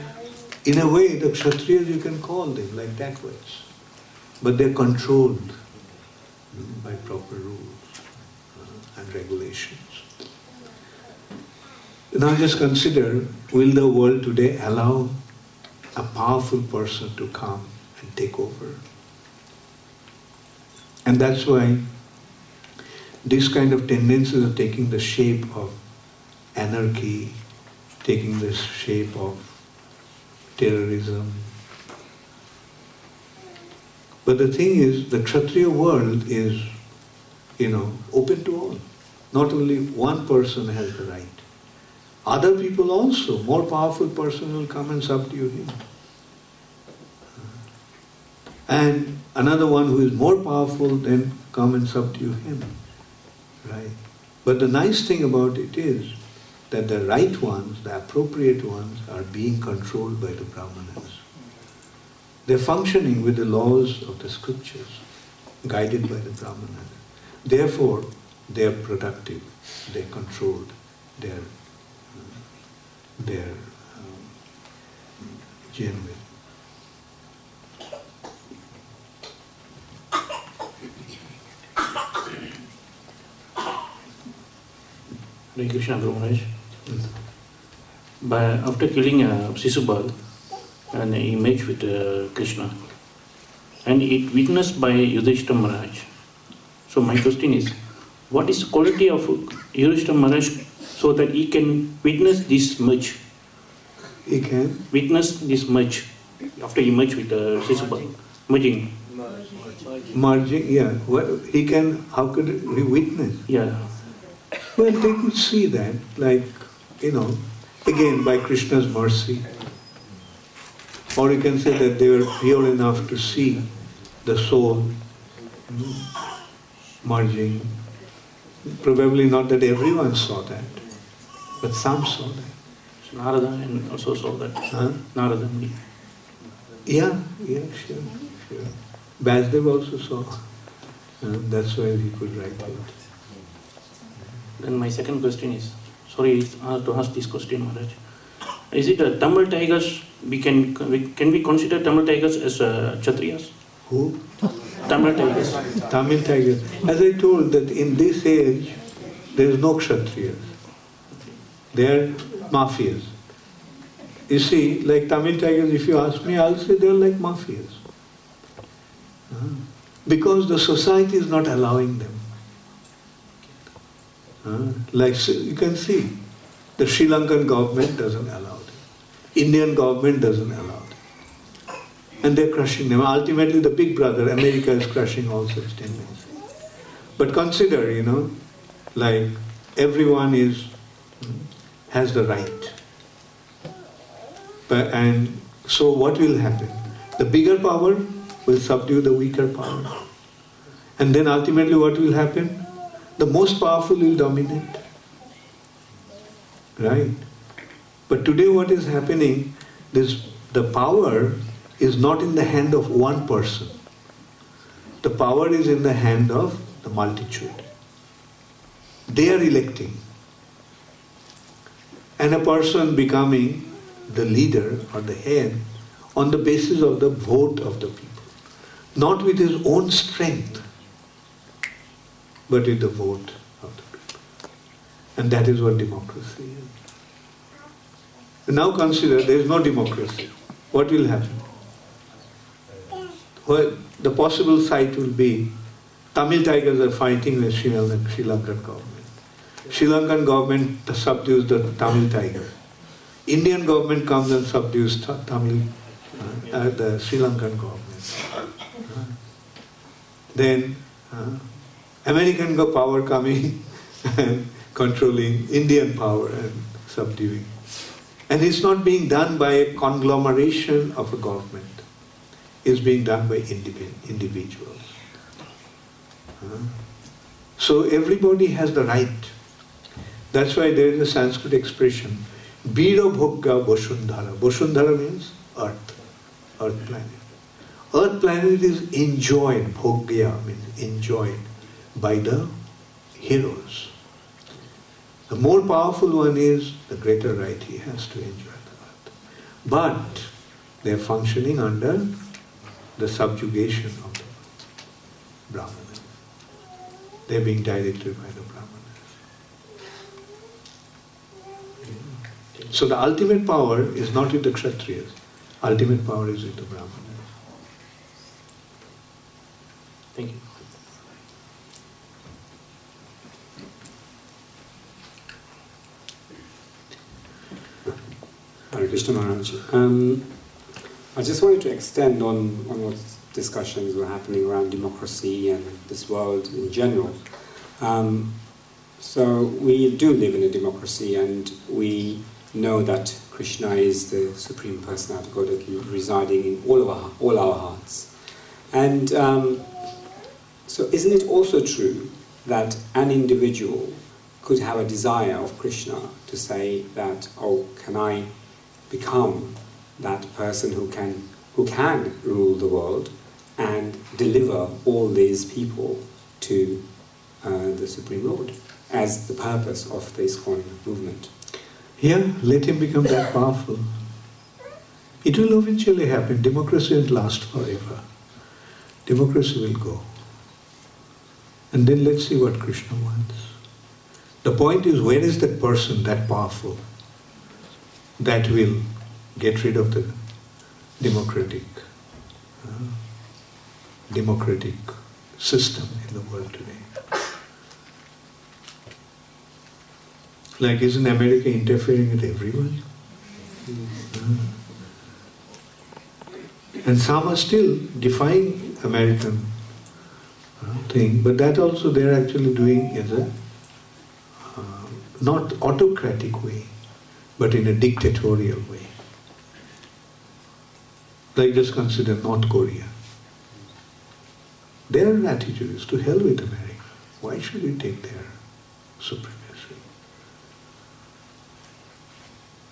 Speaker 2: in a way, the Kshatriyas, you can call them like dacoits. But they're controlled by proper rules uh, and regulations. Now just consider, will the world today allow a powerful person to come and take over? And that's why these kind of tendencies are taking the shape of anarchy taking the shape of terrorism. But the thing is, the Kshatriya world is, you know, open to all. Not only one person has the right. Other people also, more powerful person will come and subdue him. And another one who is more powerful then come and subdue him. Right? But the nice thing about it is that the right ones, the appropriate ones, are being controlled by the Brahmanas. They're functioning with the laws of the scriptures, guided by the Brahmanas. Therefore, they're productive, they're controlled, they're, uh, they're um, genuine.
Speaker 7: Hare Krishna Guru Maharaj. By, after killing uh, Sisubal, and he met with uh, Krishna, and it witnessed by Yudhishthira Maharaj. So my question is, what is the quality of Yudhishthira Maharaj so that he can witness this much,
Speaker 2: He can
Speaker 7: witness this much after he merged with uh, Sisubal, merging?
Speaker 2: merging, yeah. What, he can, how could he witness?
Speaker 7: Yeah.
Speaker 2: Well, they could see that, like, you know, again by Krishna's mercy. Or you can say that they were pure enough to see the soul merging. Probably not that everyone saw that, but some saw that.
Speaker 7: So Narada and also saw that.
Speaker 2: Huh?
Speaker 7: Narada.
Speaker 2: Yeah, yeah, sure, sure. Vyasadev also saw. Uh, that's why he could write it.
Speaker 7: Then my second question is, sorry uh, to ask this question, Maharaj. Is it uh, Tamil tigers? We can we, can we consider Tamil tigers as uh, Kshatriyas?
Speaker 2: Who?
Speaker 7: Tamil tigers.
Speaker 2: Tamil Tigers. As I told that in this age, there is no Kshatriyas. They are mafias. You see, like Tamil Tigers, if you ask me, I'll say they are like mafias. Because the society is not allowing them. Like you can see, the Sri Lankan government doesn't allow it. Indian government doesn't allow it. And they're crushing them. Ultimately, the big brother, America, is crushing all such tendencies. But consider, you know, like everyone is has the right. But, and so what will happen? The bigger power will subdue the weaker power. And then ultimately what will happen? The most powerful will dominate. Right? But today what is happening, this the power is not in the hand of one person. The power is in the hand of the multitude. They are electing. And a person becoming the leader or the head on the basis of the vote of the people. Not with his own strength, but with the vote of the people. And that is what democracy is. Now consider there is no democracy. What will happen? Well, the possible site will be Tamil Tigers are fighting with Sri Lankan, government. Sri Lankan government subdues the Tamil Tiger. Indian government comes and subdues Ta- Tamil, uh, uh, the Sri Lankan government. Uh, then American power coming and controlling Indian power and subduing. And it's not being done by a conglomeration of a government. It's being done by individ- individuals. So everybody has the right. That's why there is a Sanskrit expression, Bira Bhogga Boshundhara. Boshundhara means earth, earth planet. Earth planet is enjoyed, Bhogya means enjoyed by the heroes. The more powerful one is, the greater right he has to enjoy the earth. But they are functioning under the subjugation of the Brahmanas. They are being directed by the Brahmanas. So the ultimate power is not with the Kshatriyas. Ultimate power is with the Brahmanas.
Speaker 7: Thank you.
Speaker 8: Hare Krishna Maharaj. Um, I just wanted to extend on, on what discussions were happening around democracy and this world in general. Um, so we do live in a democracy and we know that Krishna is the Supreme Personality of Godhead residing in all, of our, all our hearts. And um, so isn't it also true that an individual could have a desire of Krishna to say that, oh, can I become that person who can, who can rule the world and deliver all these people to uh, the Supreme Lord as the purpose of the ISKCON movement.
Speaker 2: Yeah, let him become that powerful. It will eventually happen. Democracy won't last forever. Democracy will go. And then let's see what Krishna wants. The point is, where is that person that powerful that will get rid of the democratic, uh, democratic system in the world today? Like, isn't America interfering with everyone? Uh, and some are still defying American uh, thing, but that also they're actually doing in a uh, not autocratic way, but in a dictatorial way. Like just consider North Korea. Their attitude is to hell with America. Why should we take their supremacy?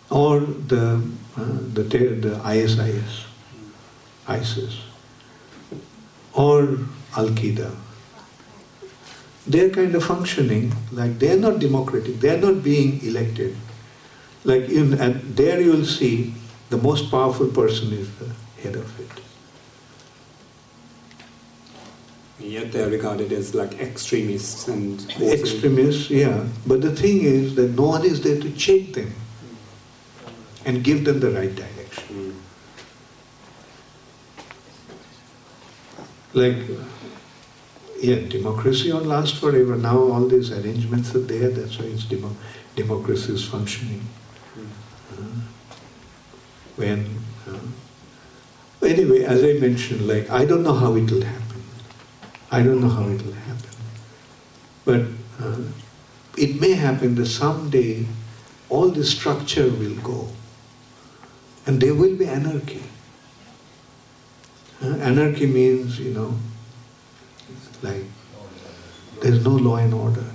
Speaker 2: Or the uh, the the ISIS, ISIS, or Al Qaeda. They're kind of functioning like they're not democratic. They're not being elected. Like in and there you will see the most powerful person is the head of it.
Speaker 8: Yet they are regarded as like extremists and
Speaker 2: Extremists, yeah. But the thing is that no one is there to check them and give them the right direction.
Speaker 8: Mm.
Speaker 2: Like, yeah, democracy won't last forever. Now all these arrangements are there. That's why it's demo- democracy is functioning. When uh, anyway, as I mentioned, like I don't know how it will happen. I don't know how it will happen, but uh, it may happen that someday all the structure will go, and there will be anarchy. Uh, anarchy means, you know, like there's no law and order.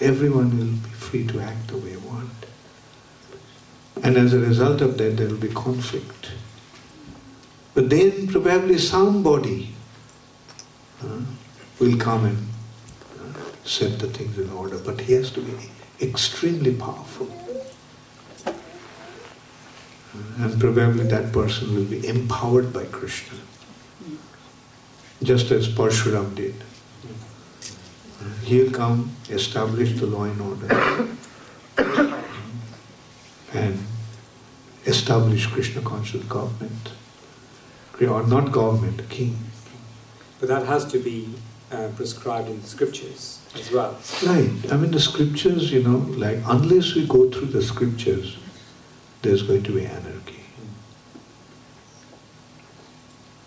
Speaker 2: Everyone will be free to act the way they want. And as a result of that, there will be conflict. But then probably somebody uh, will come and uh, set the things in order. But he has to be extremely powerful. Uh, and probably that person will be empowered by Krishna just as Parshuram did. He'll come, establish the law and order, and establish Krishna conscious government. Or not government, king.
Speaker 8: But that has to be uh, prescribed in the scriptures as well.
Speaker 2: Right. I mean, the scriptures, you know, like, unless we go through the scriptures, there's going to be anarchy.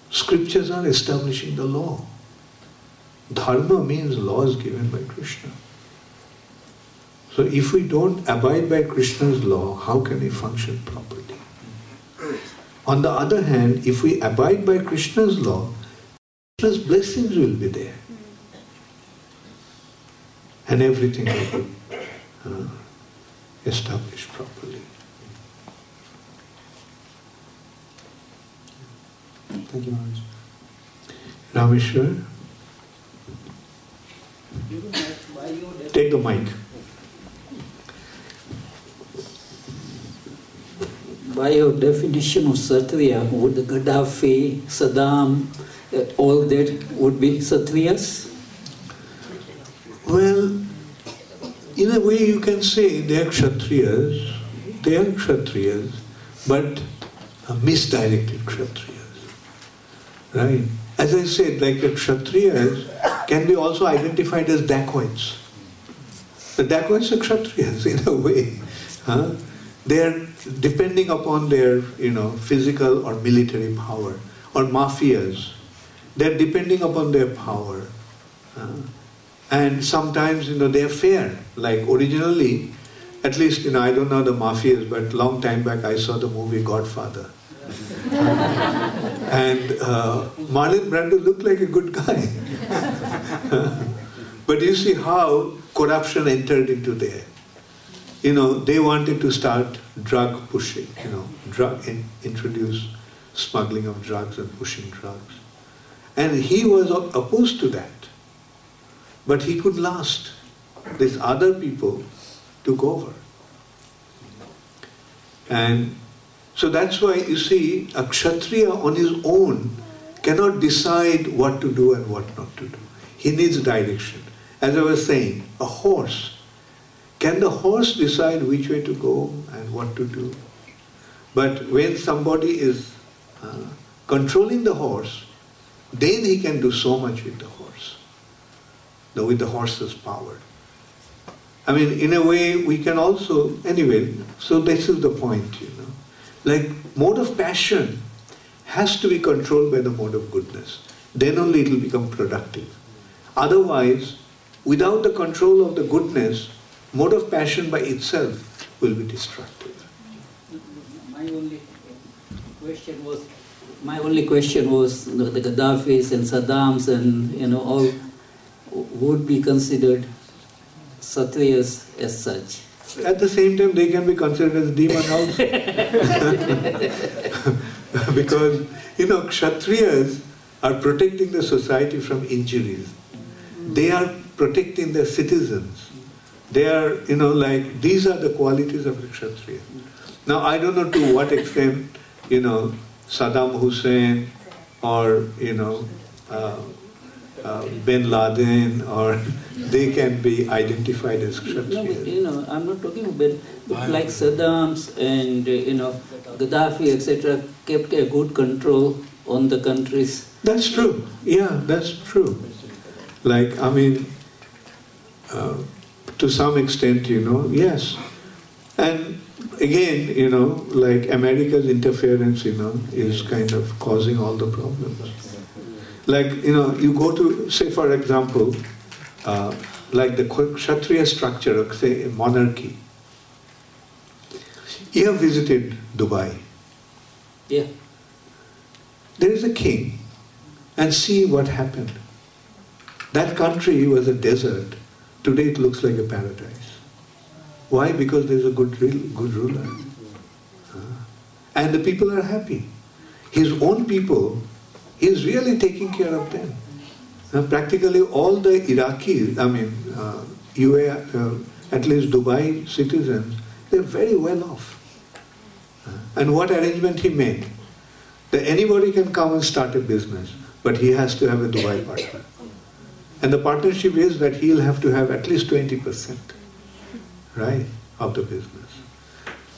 Speaker 2: Scriptures are establishing the law. Dharma means laws given by Krishna. So if we don't abide by Krishna's law, how can we function properly? On the other hand, if we abide by Krishna's law, Krishna's blessings will be there. And everything will be uh, established properly.
Speaker 8: Thank you, Maharaj.
Speaker 2: Rameshwar, take the mic.
Speaker 9: By your definition of Kshatriya, would Gaddafi, Saddam, all that would be Kshatriyas?
Speaker 2: Well, in a way you can say they are Kshatriyas, they are Kshatriyas, but misdirected Kshatriyas. Right? As I said, like the Kshatriyas can be also identified as dacoits. The dacoits are Kshatriyas in a way. Huh? They are depending upon their, you know, physical or military power, or mafias, they're depending upon their power. Uh, and sometimes, you know, they're fair. Like originally, at least, you know, I don't know the mafias, but long time back I saw the movie Godfather. and uh, Marlon Brando looked like a good guy. but you see how corruption entered into there. You know, they wanted to start drug pushing, you know, drug in, introduce smuggling of drugs and pushing drugs. And he was opposed to that. But he could last. These other people took over. And so that's why you see, a Kshatriya on his own cannot decide what to do and what not to do. He needs direction. As I was saying, a horse. Can the horse decide which way to go and what to do? But when somebody is uh, controlling the horse, then he can do so much with the horse, with the horse's power. I mean, in a way, we can also, anyway, so this is the point, you know. Like, mode of passion has to be controlled by the mode of goodness. Then only it will become productive. Otherwise, without the control of the goodness, mode of passion by itself will be destructive.
Speaker 9: My only question was, my only question was the, the Gaddafis and Saddams and you know all would be considered Kshatriyas as such.
Speaker 2: At the same time, they can be considered as demon also. because, you know, Kshatriyas are protecting the society from injuries. They are protecting their citizens. They are, you know, like, these are the qualities of a Kshatriya. Now, I don't know to what extent, you know, Saddam Hussein or, you know, uh, uh, bin Laden or they can be identified as Kshatriyas.
Speaker 9: No, but, you know, I'm not talking about like Saddam's and uh, you know Gaddafi etc. kept a good control on the countries.
Speaker 2: That's true. Yeah, that's true. Like, I mean, uh, to some extent, you know, yes. And again, you know, like America's interference, you know, is kind of causing all the problems. Like, you know, you go to, say, for example, uh, like the Kshatriya structure of, say, a monarchy. You have visited Dubai.
Speaker 9: Yeah.
Speaker 2: There is a king, and see what happened. That country was a desert. Today it looks like a paradise. Why? Because there's a good, good ruler. And the people are happy. His own people, he's really taking care of them. Uh, practically all the Iraqis, I mean, uh, UA, uh, at least Dubai citizens, they're very well off. And what arrangement he made? That anybody can come and start a business, but he has to have a Dubai partner. And the partnership is that he'll have to have at least 20%, right, of the business.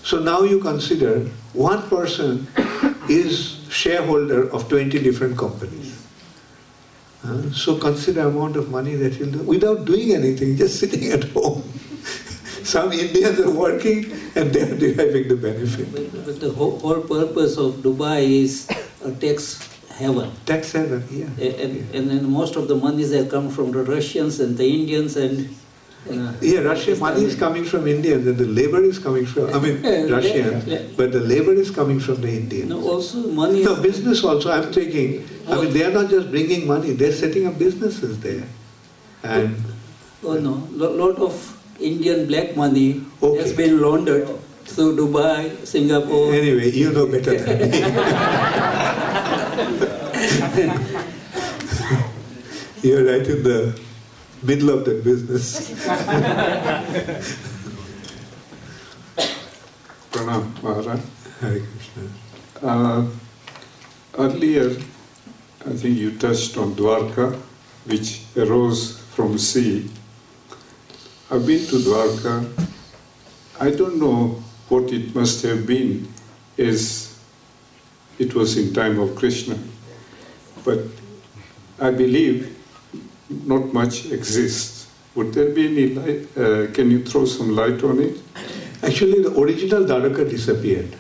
Speaker 2: So now you consider one person is shareholder of 20 different companies. Uh, so consider amount of money that he'll do without doing anything, just sitting at home. Some Indians are working and they are deriving the benefit.
Speaker 9: But, but the whole, whole purpose of Dubai is a tax heaven.
Speaker 2: Tax haven, yeah.
Speaker 9: A- And, and then most of the monies that come from the Russians and the Indians and you know,
Speaker 2: Yeah, Russian money is coming from India, and the labor is coming from, I mean,
Speaker 9: Yeah, yeah,
Speaker 2: Russians,
Speaker 9: yeah.
Speaker 2: but the labor is coming from the Indians.
Speaker 9: no, also money.
Speaker 2: No, business also, I'm taking, I mean, they are not just bringing money, they're setting up businesses there. And,
Speaker 9: Oh, oh no, lot, lot of Indian black money
Speaker 2: Okay.
Speaker 9: has been laundered through Dubai, Singapore.
Speaker 2: anyway, you know better than me. You're right in the middle of that business.
Speaker 10: Pranam Maharaj.
Speaker 2: Hare Krishna.
Speaker 10: Uh, earlier, I think you touched on Dwarka, which arose from sea. I've been to Dwarka. I don't know what it must have been as it was in time of Krishna. But I believe not much exists. Would there be any light? Uh, can you throw some light on it?
Speaker 2: Actually, the original Dwarka disappeared.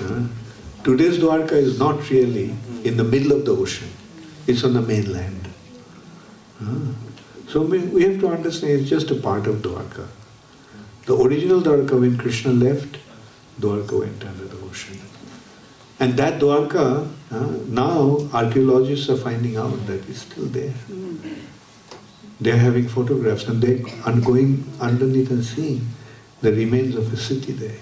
Speaker 2: Uh, today's Dwarka is not really in the middle of the ocean, it's on the mainland. Uh, so we, we have to understand it's just a part of Dwarka. The original Dwarka, when Krishna left, Dwarka went under. And that Dwarka, uh, now archaeologists are finding out that it's still there. They're having photographs and they are going underneath and seeing the remains of a city there.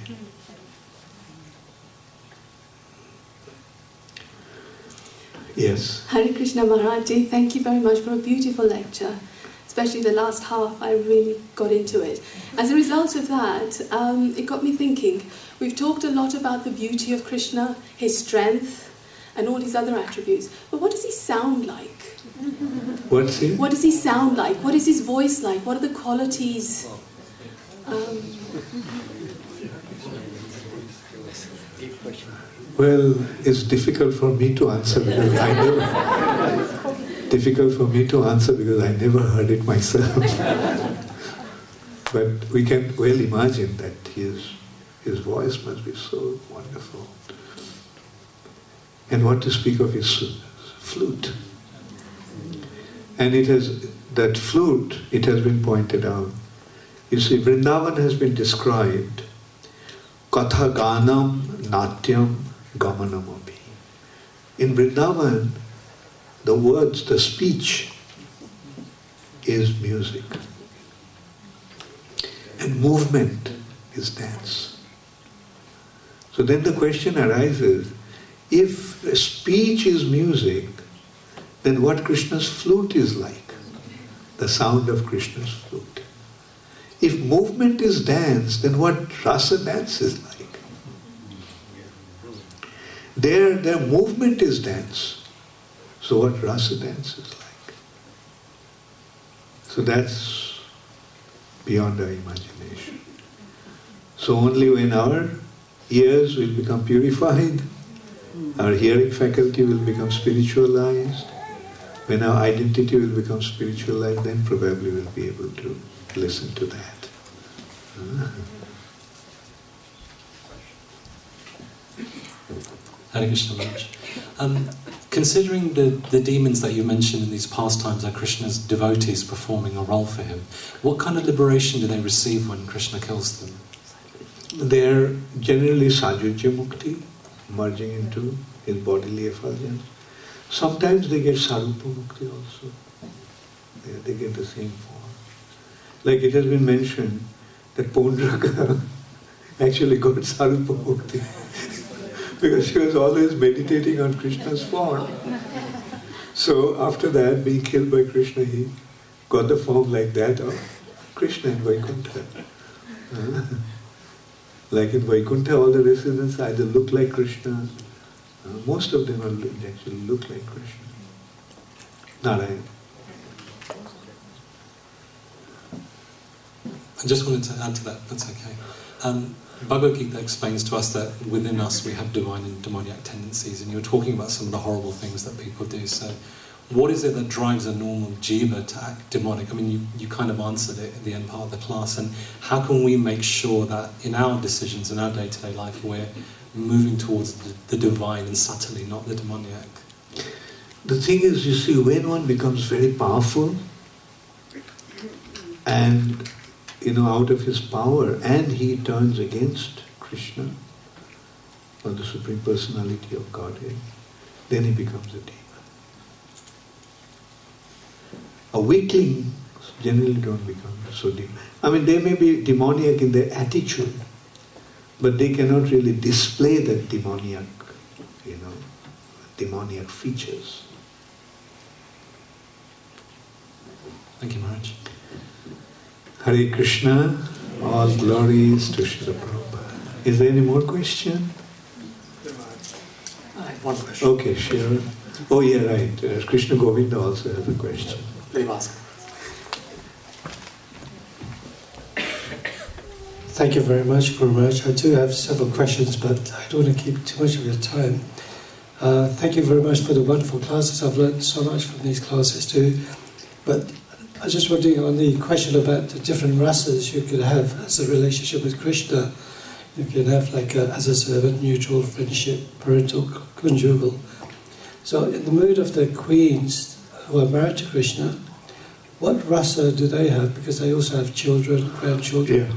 Speaker 2: Yes.
Speaker 11: Hare Krishna Maharaji, thank you very much for a beautiful lecture. Especially the last half, I really got into it. As a result of that, um, it got me thinking. We've talked a lot about the beauty of Krishna, his strength, and all his other attributes. But what does he sound like?
Speaker 2: What's he?
Speaker 11: What does he sound like? What is his voice like? What are the qualities? Um,
Speaker 2: Well, it's difficult for me to answer because I never. difficult for me to answer because I never heard it myself. but we can well imagine that his his voice must be so wonderful. And what to speak of his flute? And it has that flute. It has been pointed out. You see, Vrindavan has been described. Katha ganam natyam gamanamapi. In Vrindavan, the words, the speech is music. And movement is dance. So then the question arises if speech is music, then what Krishna's flute is like, the sound of Krishna's flute. If movement is dance, then what rasa dance is like? Their, their movement is dance. So what rasa dance is like? So that's beyond our imagination. So only when our ears will become purified, our hearing faculty will become spiritualized, when our identity will become spiritualized, then probably we'll be able to listen to that.
Speaker 6: Hare Krishna Maharaj. Um, considering the, the demons that you mentioned in these pastimes are Krishna's devotees performing a role for him, what kind of liberation do they receive when Krishna kills them?
Speaker 2: They're generally sayujya mukti, merging into his bodily effulgence. Sometimes they get sarupa mukti also. They, they get the same form. Like it has been mentioned that Paundraka actually got sarupa mukti because she was always meditating on Krishna's form. So after that, being killed by Krishna, he got the form like that of Krishna in Vaikuntha. Uh-huh. Like in Vaikuntha, all the residents either look like Krishna, uh, most of them are, actually look like Krishna. Narayan.
Speaker 6: I just wanted to add to that, that's okay. Um, Bhagavad Gita explains to us that within us we have divine and demoniac tendencies, and you're talking about some of the horrible things that people do. So, what is it that drives a normal jiva to act demonic? I mean, you, you kind of answered it at the end part of the class, and how can we make sure that in our decisions, in our day to day life, we're moving towards the, the divine and subtly, not the demoniac?
Speaker 2: The thing is, you see, when one becomes very powerful and you know, out of his power, and he turns against Krishna or the Supreme Personality of Godhead, then he becomes a demon. A weakling generally don't become so deep. I mean, they may be demoniac in their attitude, but they cannot really display that demoniac, you know, demoniac features.
Speaker 6: Thank you, Maharaj.
Speaker 2: Hare Krishna, all glories to Srila Prabhupada. Is there any more question?
Speaker 4: I have one question.
Speaker 2: Okay, sure. Oh yeah, right. Uh, Krishna Govinda also has a question.
Speaker 4: Let him ask. Thank you very much, Guru Maharaj. I do have several questions, but I don't want to keep too much of your time. Uh, thank you very much for the wonderful classes. I've learned so much from these classes too. But
Speaker 12: I was just wondering on the question about the different rasas you could have as a relationship with Krishna. You can have like a, as a servant, mutual friendship, parental, conjugal. So in the mood of the queens who are married to Krishna, what rasa do they have? Because they also have children, grandchildren.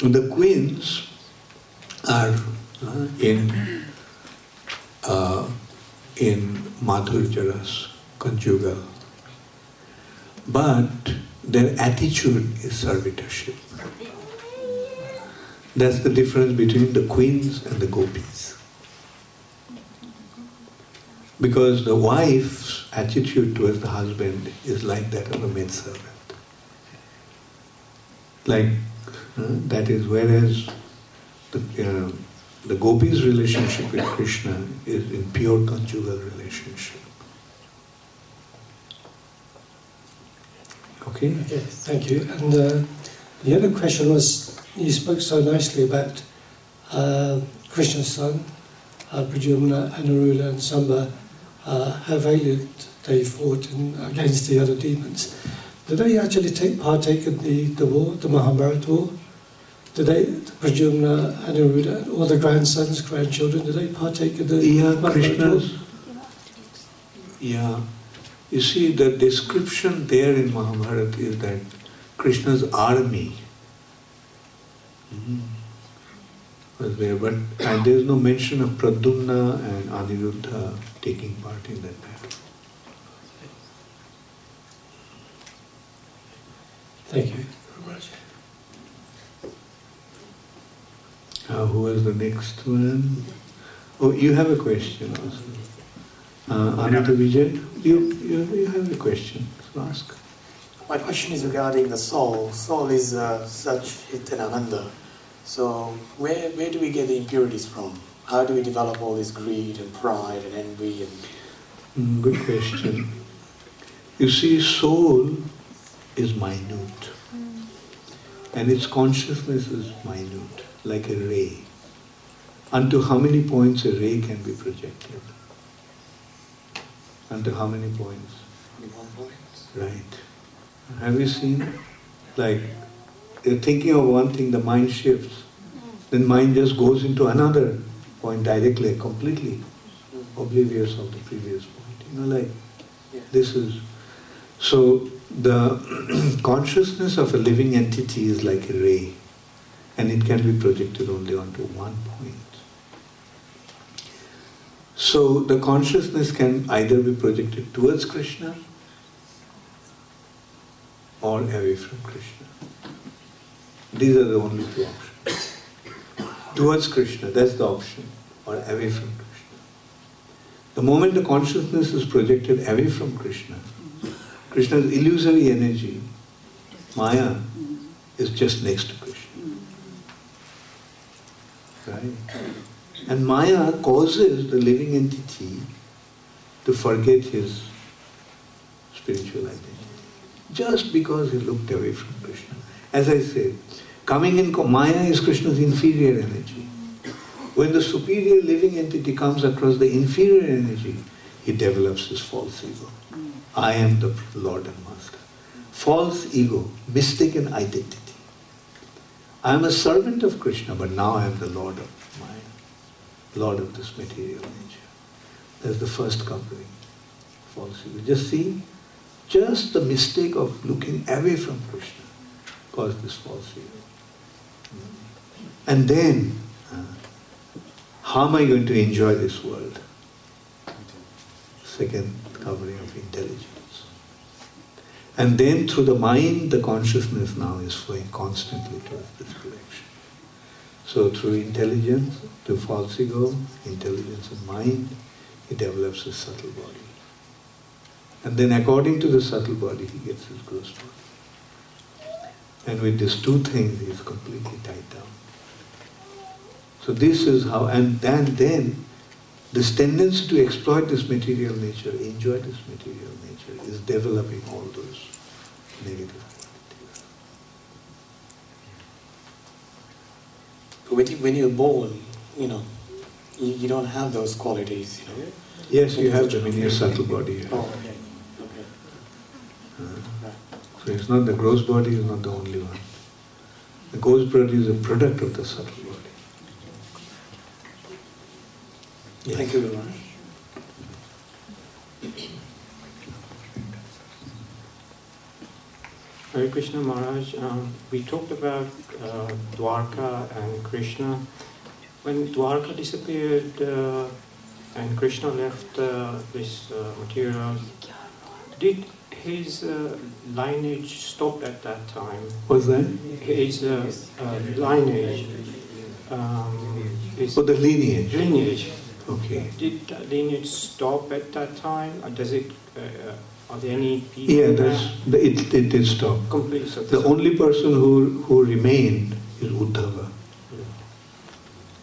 Speaker 2: Yeah. The queens are uh, in uh, in Madhurjaras, conjugal. But their attitude is servitorship. That's the difference between the queens and the gopis. Because the wife's attitude towards the husband is like that of a maidservant. Like, uh, that is, whereas the, uh, the gopis' relationship with Krishna is in pure conjugal relationship. Okay?
Speaker 12: Okay, thank you. And uh, the other question was, you spoke so nicely about uh, Krishna's son, uh, Pradyumna, Aniruddha and Samba, uh, how valiant they fought in, against the other demons. Did they actually take partake in the, the war, the Mahabharata war? Did they, Pradyumna, Aniruddha, and all the grandsons, grandchildren, did they partake in the
Speaker 2: Yeah,
Speaker 12: Mahabharata war?
Speaker 2: Yeah. You see, the description there in Mahabharata is that Krishna's army mm, was there, but and there is no mention of Pradyumna and Aniruddha taking part in that battle.
Speaker 12: Thank you very much.
Speaker 2: Uh, who was the next one? Oh, you have a question also. Uh, Anita Vijay, you, you, you have a question, so ask.
Speaker 13: My question is regarding the soul. Soul is uh, such hit and ananda. So where, where do we get the impurities from? How do we develop all this greed and pride and envy and
Speaker 2: Mm, good question. You see, soul is minute, and its consciousness is minute, like a ray. Unto how many points a ray can be projected? Unto how many points?
Speaker 13: one point?
Speaker 2: Right. Have you seen? Like, you're thinking of one thing, the mind shifts. Then mind just goes into another point directly, completely oblivious of the previous point. You know, like, this is. So, the consciousness of a living entity is like a ray, and it can be projected only onto one point. So, the consciousness can either be projected towards Krishna or away from Krishna. These are the only two options. Towards Krishna, that's the option, or away from Krishna. The moment the consciousness is projected away from Krishna, Krishna's illusory energy, Maya, is just next to Krishna. Right? And Maya causes the living entity to forget his spiritual identity just because he looked away from Krishna. As I said, coming in Maya is Krishna's inferior energy. When the superior living entity comes across the inferior energy, he develops his false ego. I am the Lord and Master. False ego, mistaken identity. I am a servant of Krishna, but now I am the Lord of Maya, Lord of this material nature. That's the first covering. False ego. Just see, just the mistake of looking away from Krishna caused this false ego. And then, uh, how am I going to enjoy this world? Second covering of intelligence. And then through the mind, the consciousness now is flowing constantly towards this direction. So through intelligence, through false ego, intelligence and mind, he develops a subtle body. And then according to the subtle body, he gets his gross body. And with these two things, he is completely tied down. So this is how, and then, then this tendency to exploit this material nature, enjoy this material nature, is developing all those negative qualities.
Speaker 13: When, you, when you're born, you know, you, you don't have those qualities, you know.
Speaker 2: Yes, you have them in your subtle body.
Speaker 13: Oh, okay. okay.
Speaker 2: So it's not the gross body is not the only one. The gross body is a product of the subtle body. Yes.
Speaker 14: Thank you very much.
Speaker 15: Hare Krishna Maharaj, um, we talked about uh, Dwarka and Krishna. When Dwarka disappeared uh, and Krishna left uh, this uh, material, did his uh, lineage stop at that time?
Speaker 2: Was that?
Speaker 15: His uh, uh, lineage. Um, his
Speaker 2: For the lineage.
Speaker 15: lineage.
Speaker 2: Okay.
Speaker 15: Did that lineage stop at that time? Or does it? Uh, uh, are there any people?
Speaker 2: Yeah,
Speaker 15: now?
Speaker 2: that's, the- it, it did stop.
Speaker 15: Completely So
Speaker 2: The only person who, who remained is Uddhava.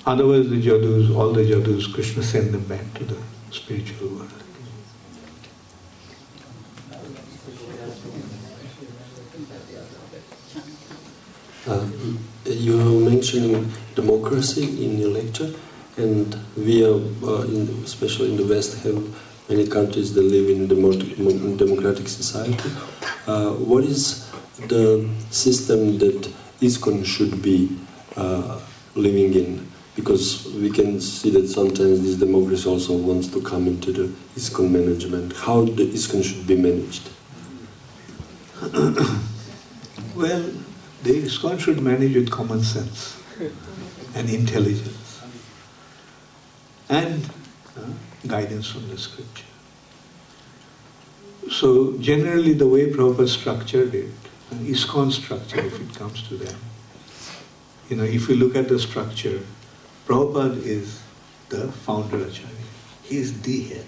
Speaker 2: Otherwise, the Jadus, all the Jadus, Krishna sent them back to the spiritual world.
Speaker 16: Uh, you are mentioning democracy in your lecture, and we are, uh, in, especially in the West, have many countries that live in demo- democratic society. Uh, what is the system that ISKCON should be uh, living in? Because we can see that sometimes this democracy also wants to come into the ISKCON management. How the ISKCON should be managed?
Speaker 2: Well, the ISKCON should manage with common sense and intelligence and uh, guidance from the scripture. So, generally, the way Prabhupada structured it, an ISKCON structure, if it comes to them, you know, if you look at the structure, Prabhupada is the founder Acharya. He is the head.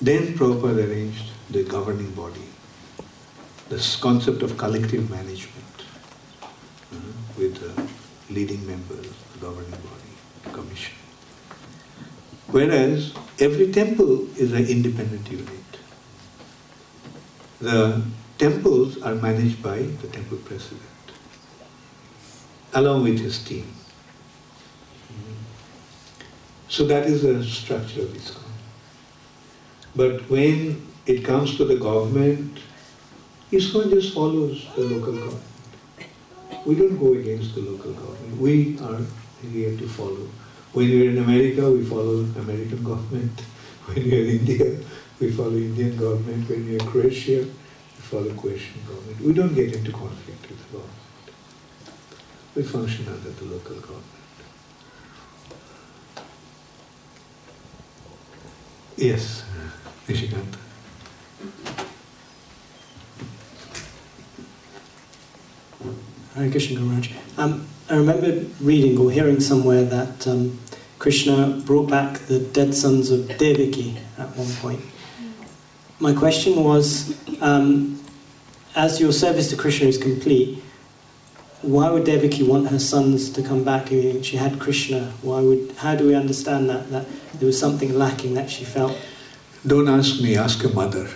Speaker 2: Then Prabhupada arranged the governing body, this concept of collective management uh, with the leading members, the governing body, commission. Whereas every temple is an independent unit. The temples are managed by the temple president along with his team. So that is the structure of ISKCON. But when it comes to the government, ISKCON just follows the local government. We don't go against the local government. We are here to follow. When we're in America, we follow American government. When we're in India, we follow Indian government. When we're in Croatia, we follow Croatian government. We don't get into conflict with the government. We function under the local government. Yes, Nishikant.
Speaker 17: Hare Krishna Guru Maharaj. Um, I remember reading or hearing somewhere that um, Krishna brought back the dead sons of Devaki at one point. My question was, um, as your service to Krishna is complete, why would Devaki want her sons to come back? I mean, She had Krishna. Why would? How do we understand that? That there was something lacking that she felt.
Speaker 2: Don't ask me, ask a mother.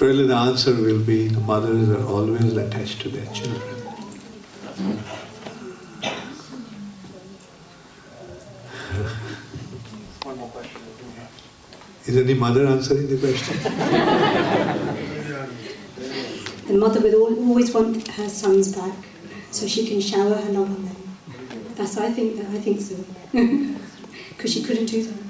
Speaker 2: Probably the answer will be the mothers are always attached to their children.
Speaker 14: One more question.
Speaker 2: Is any mother answering the question?
Speaker 18: The mother would al- always want her sons back so she can shower her love on them. That's I think that I think so. Because she couldn't do that.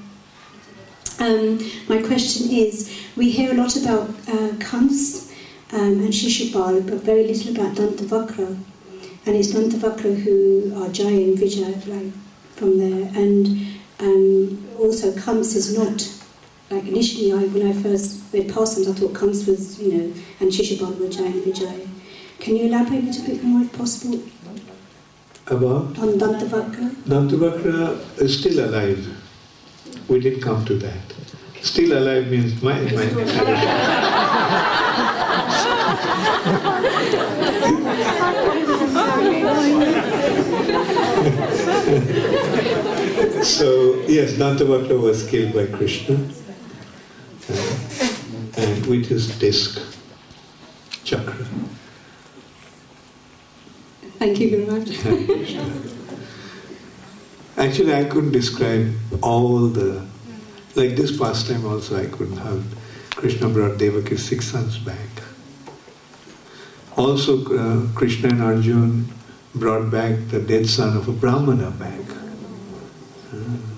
Speaker 18: Um, my question is, we hear a lot about uh, Kams um, and Shishupal, but very little about Dantavakra. And it's Dantavakra who are Jaya and Vijay, like, from there. And um, also Kams is not, like initially I, when I first read Parsons, I thought Kams was, you know, and Shishupal were Jaya and Vijay. Can you elaborate a little bit more if possible
Speaker 2: About
Speaker 18: on Dantavakra?
Speaker 2: Dantavakra is still alive. We didn't come to that. Still alive means my, my So yes, Dantavakra was killed by Krishna, uh, and with his disc, chakra.
Speaker 18: Thank you very much.
Speaker 2: Actually, I couldn't describe all the Like this past time also I couldn't have. Krishna brought Devaki's six sons back. Also, uh, Krishna and Arjun brought back the dead son of a Brahmana back. Uh,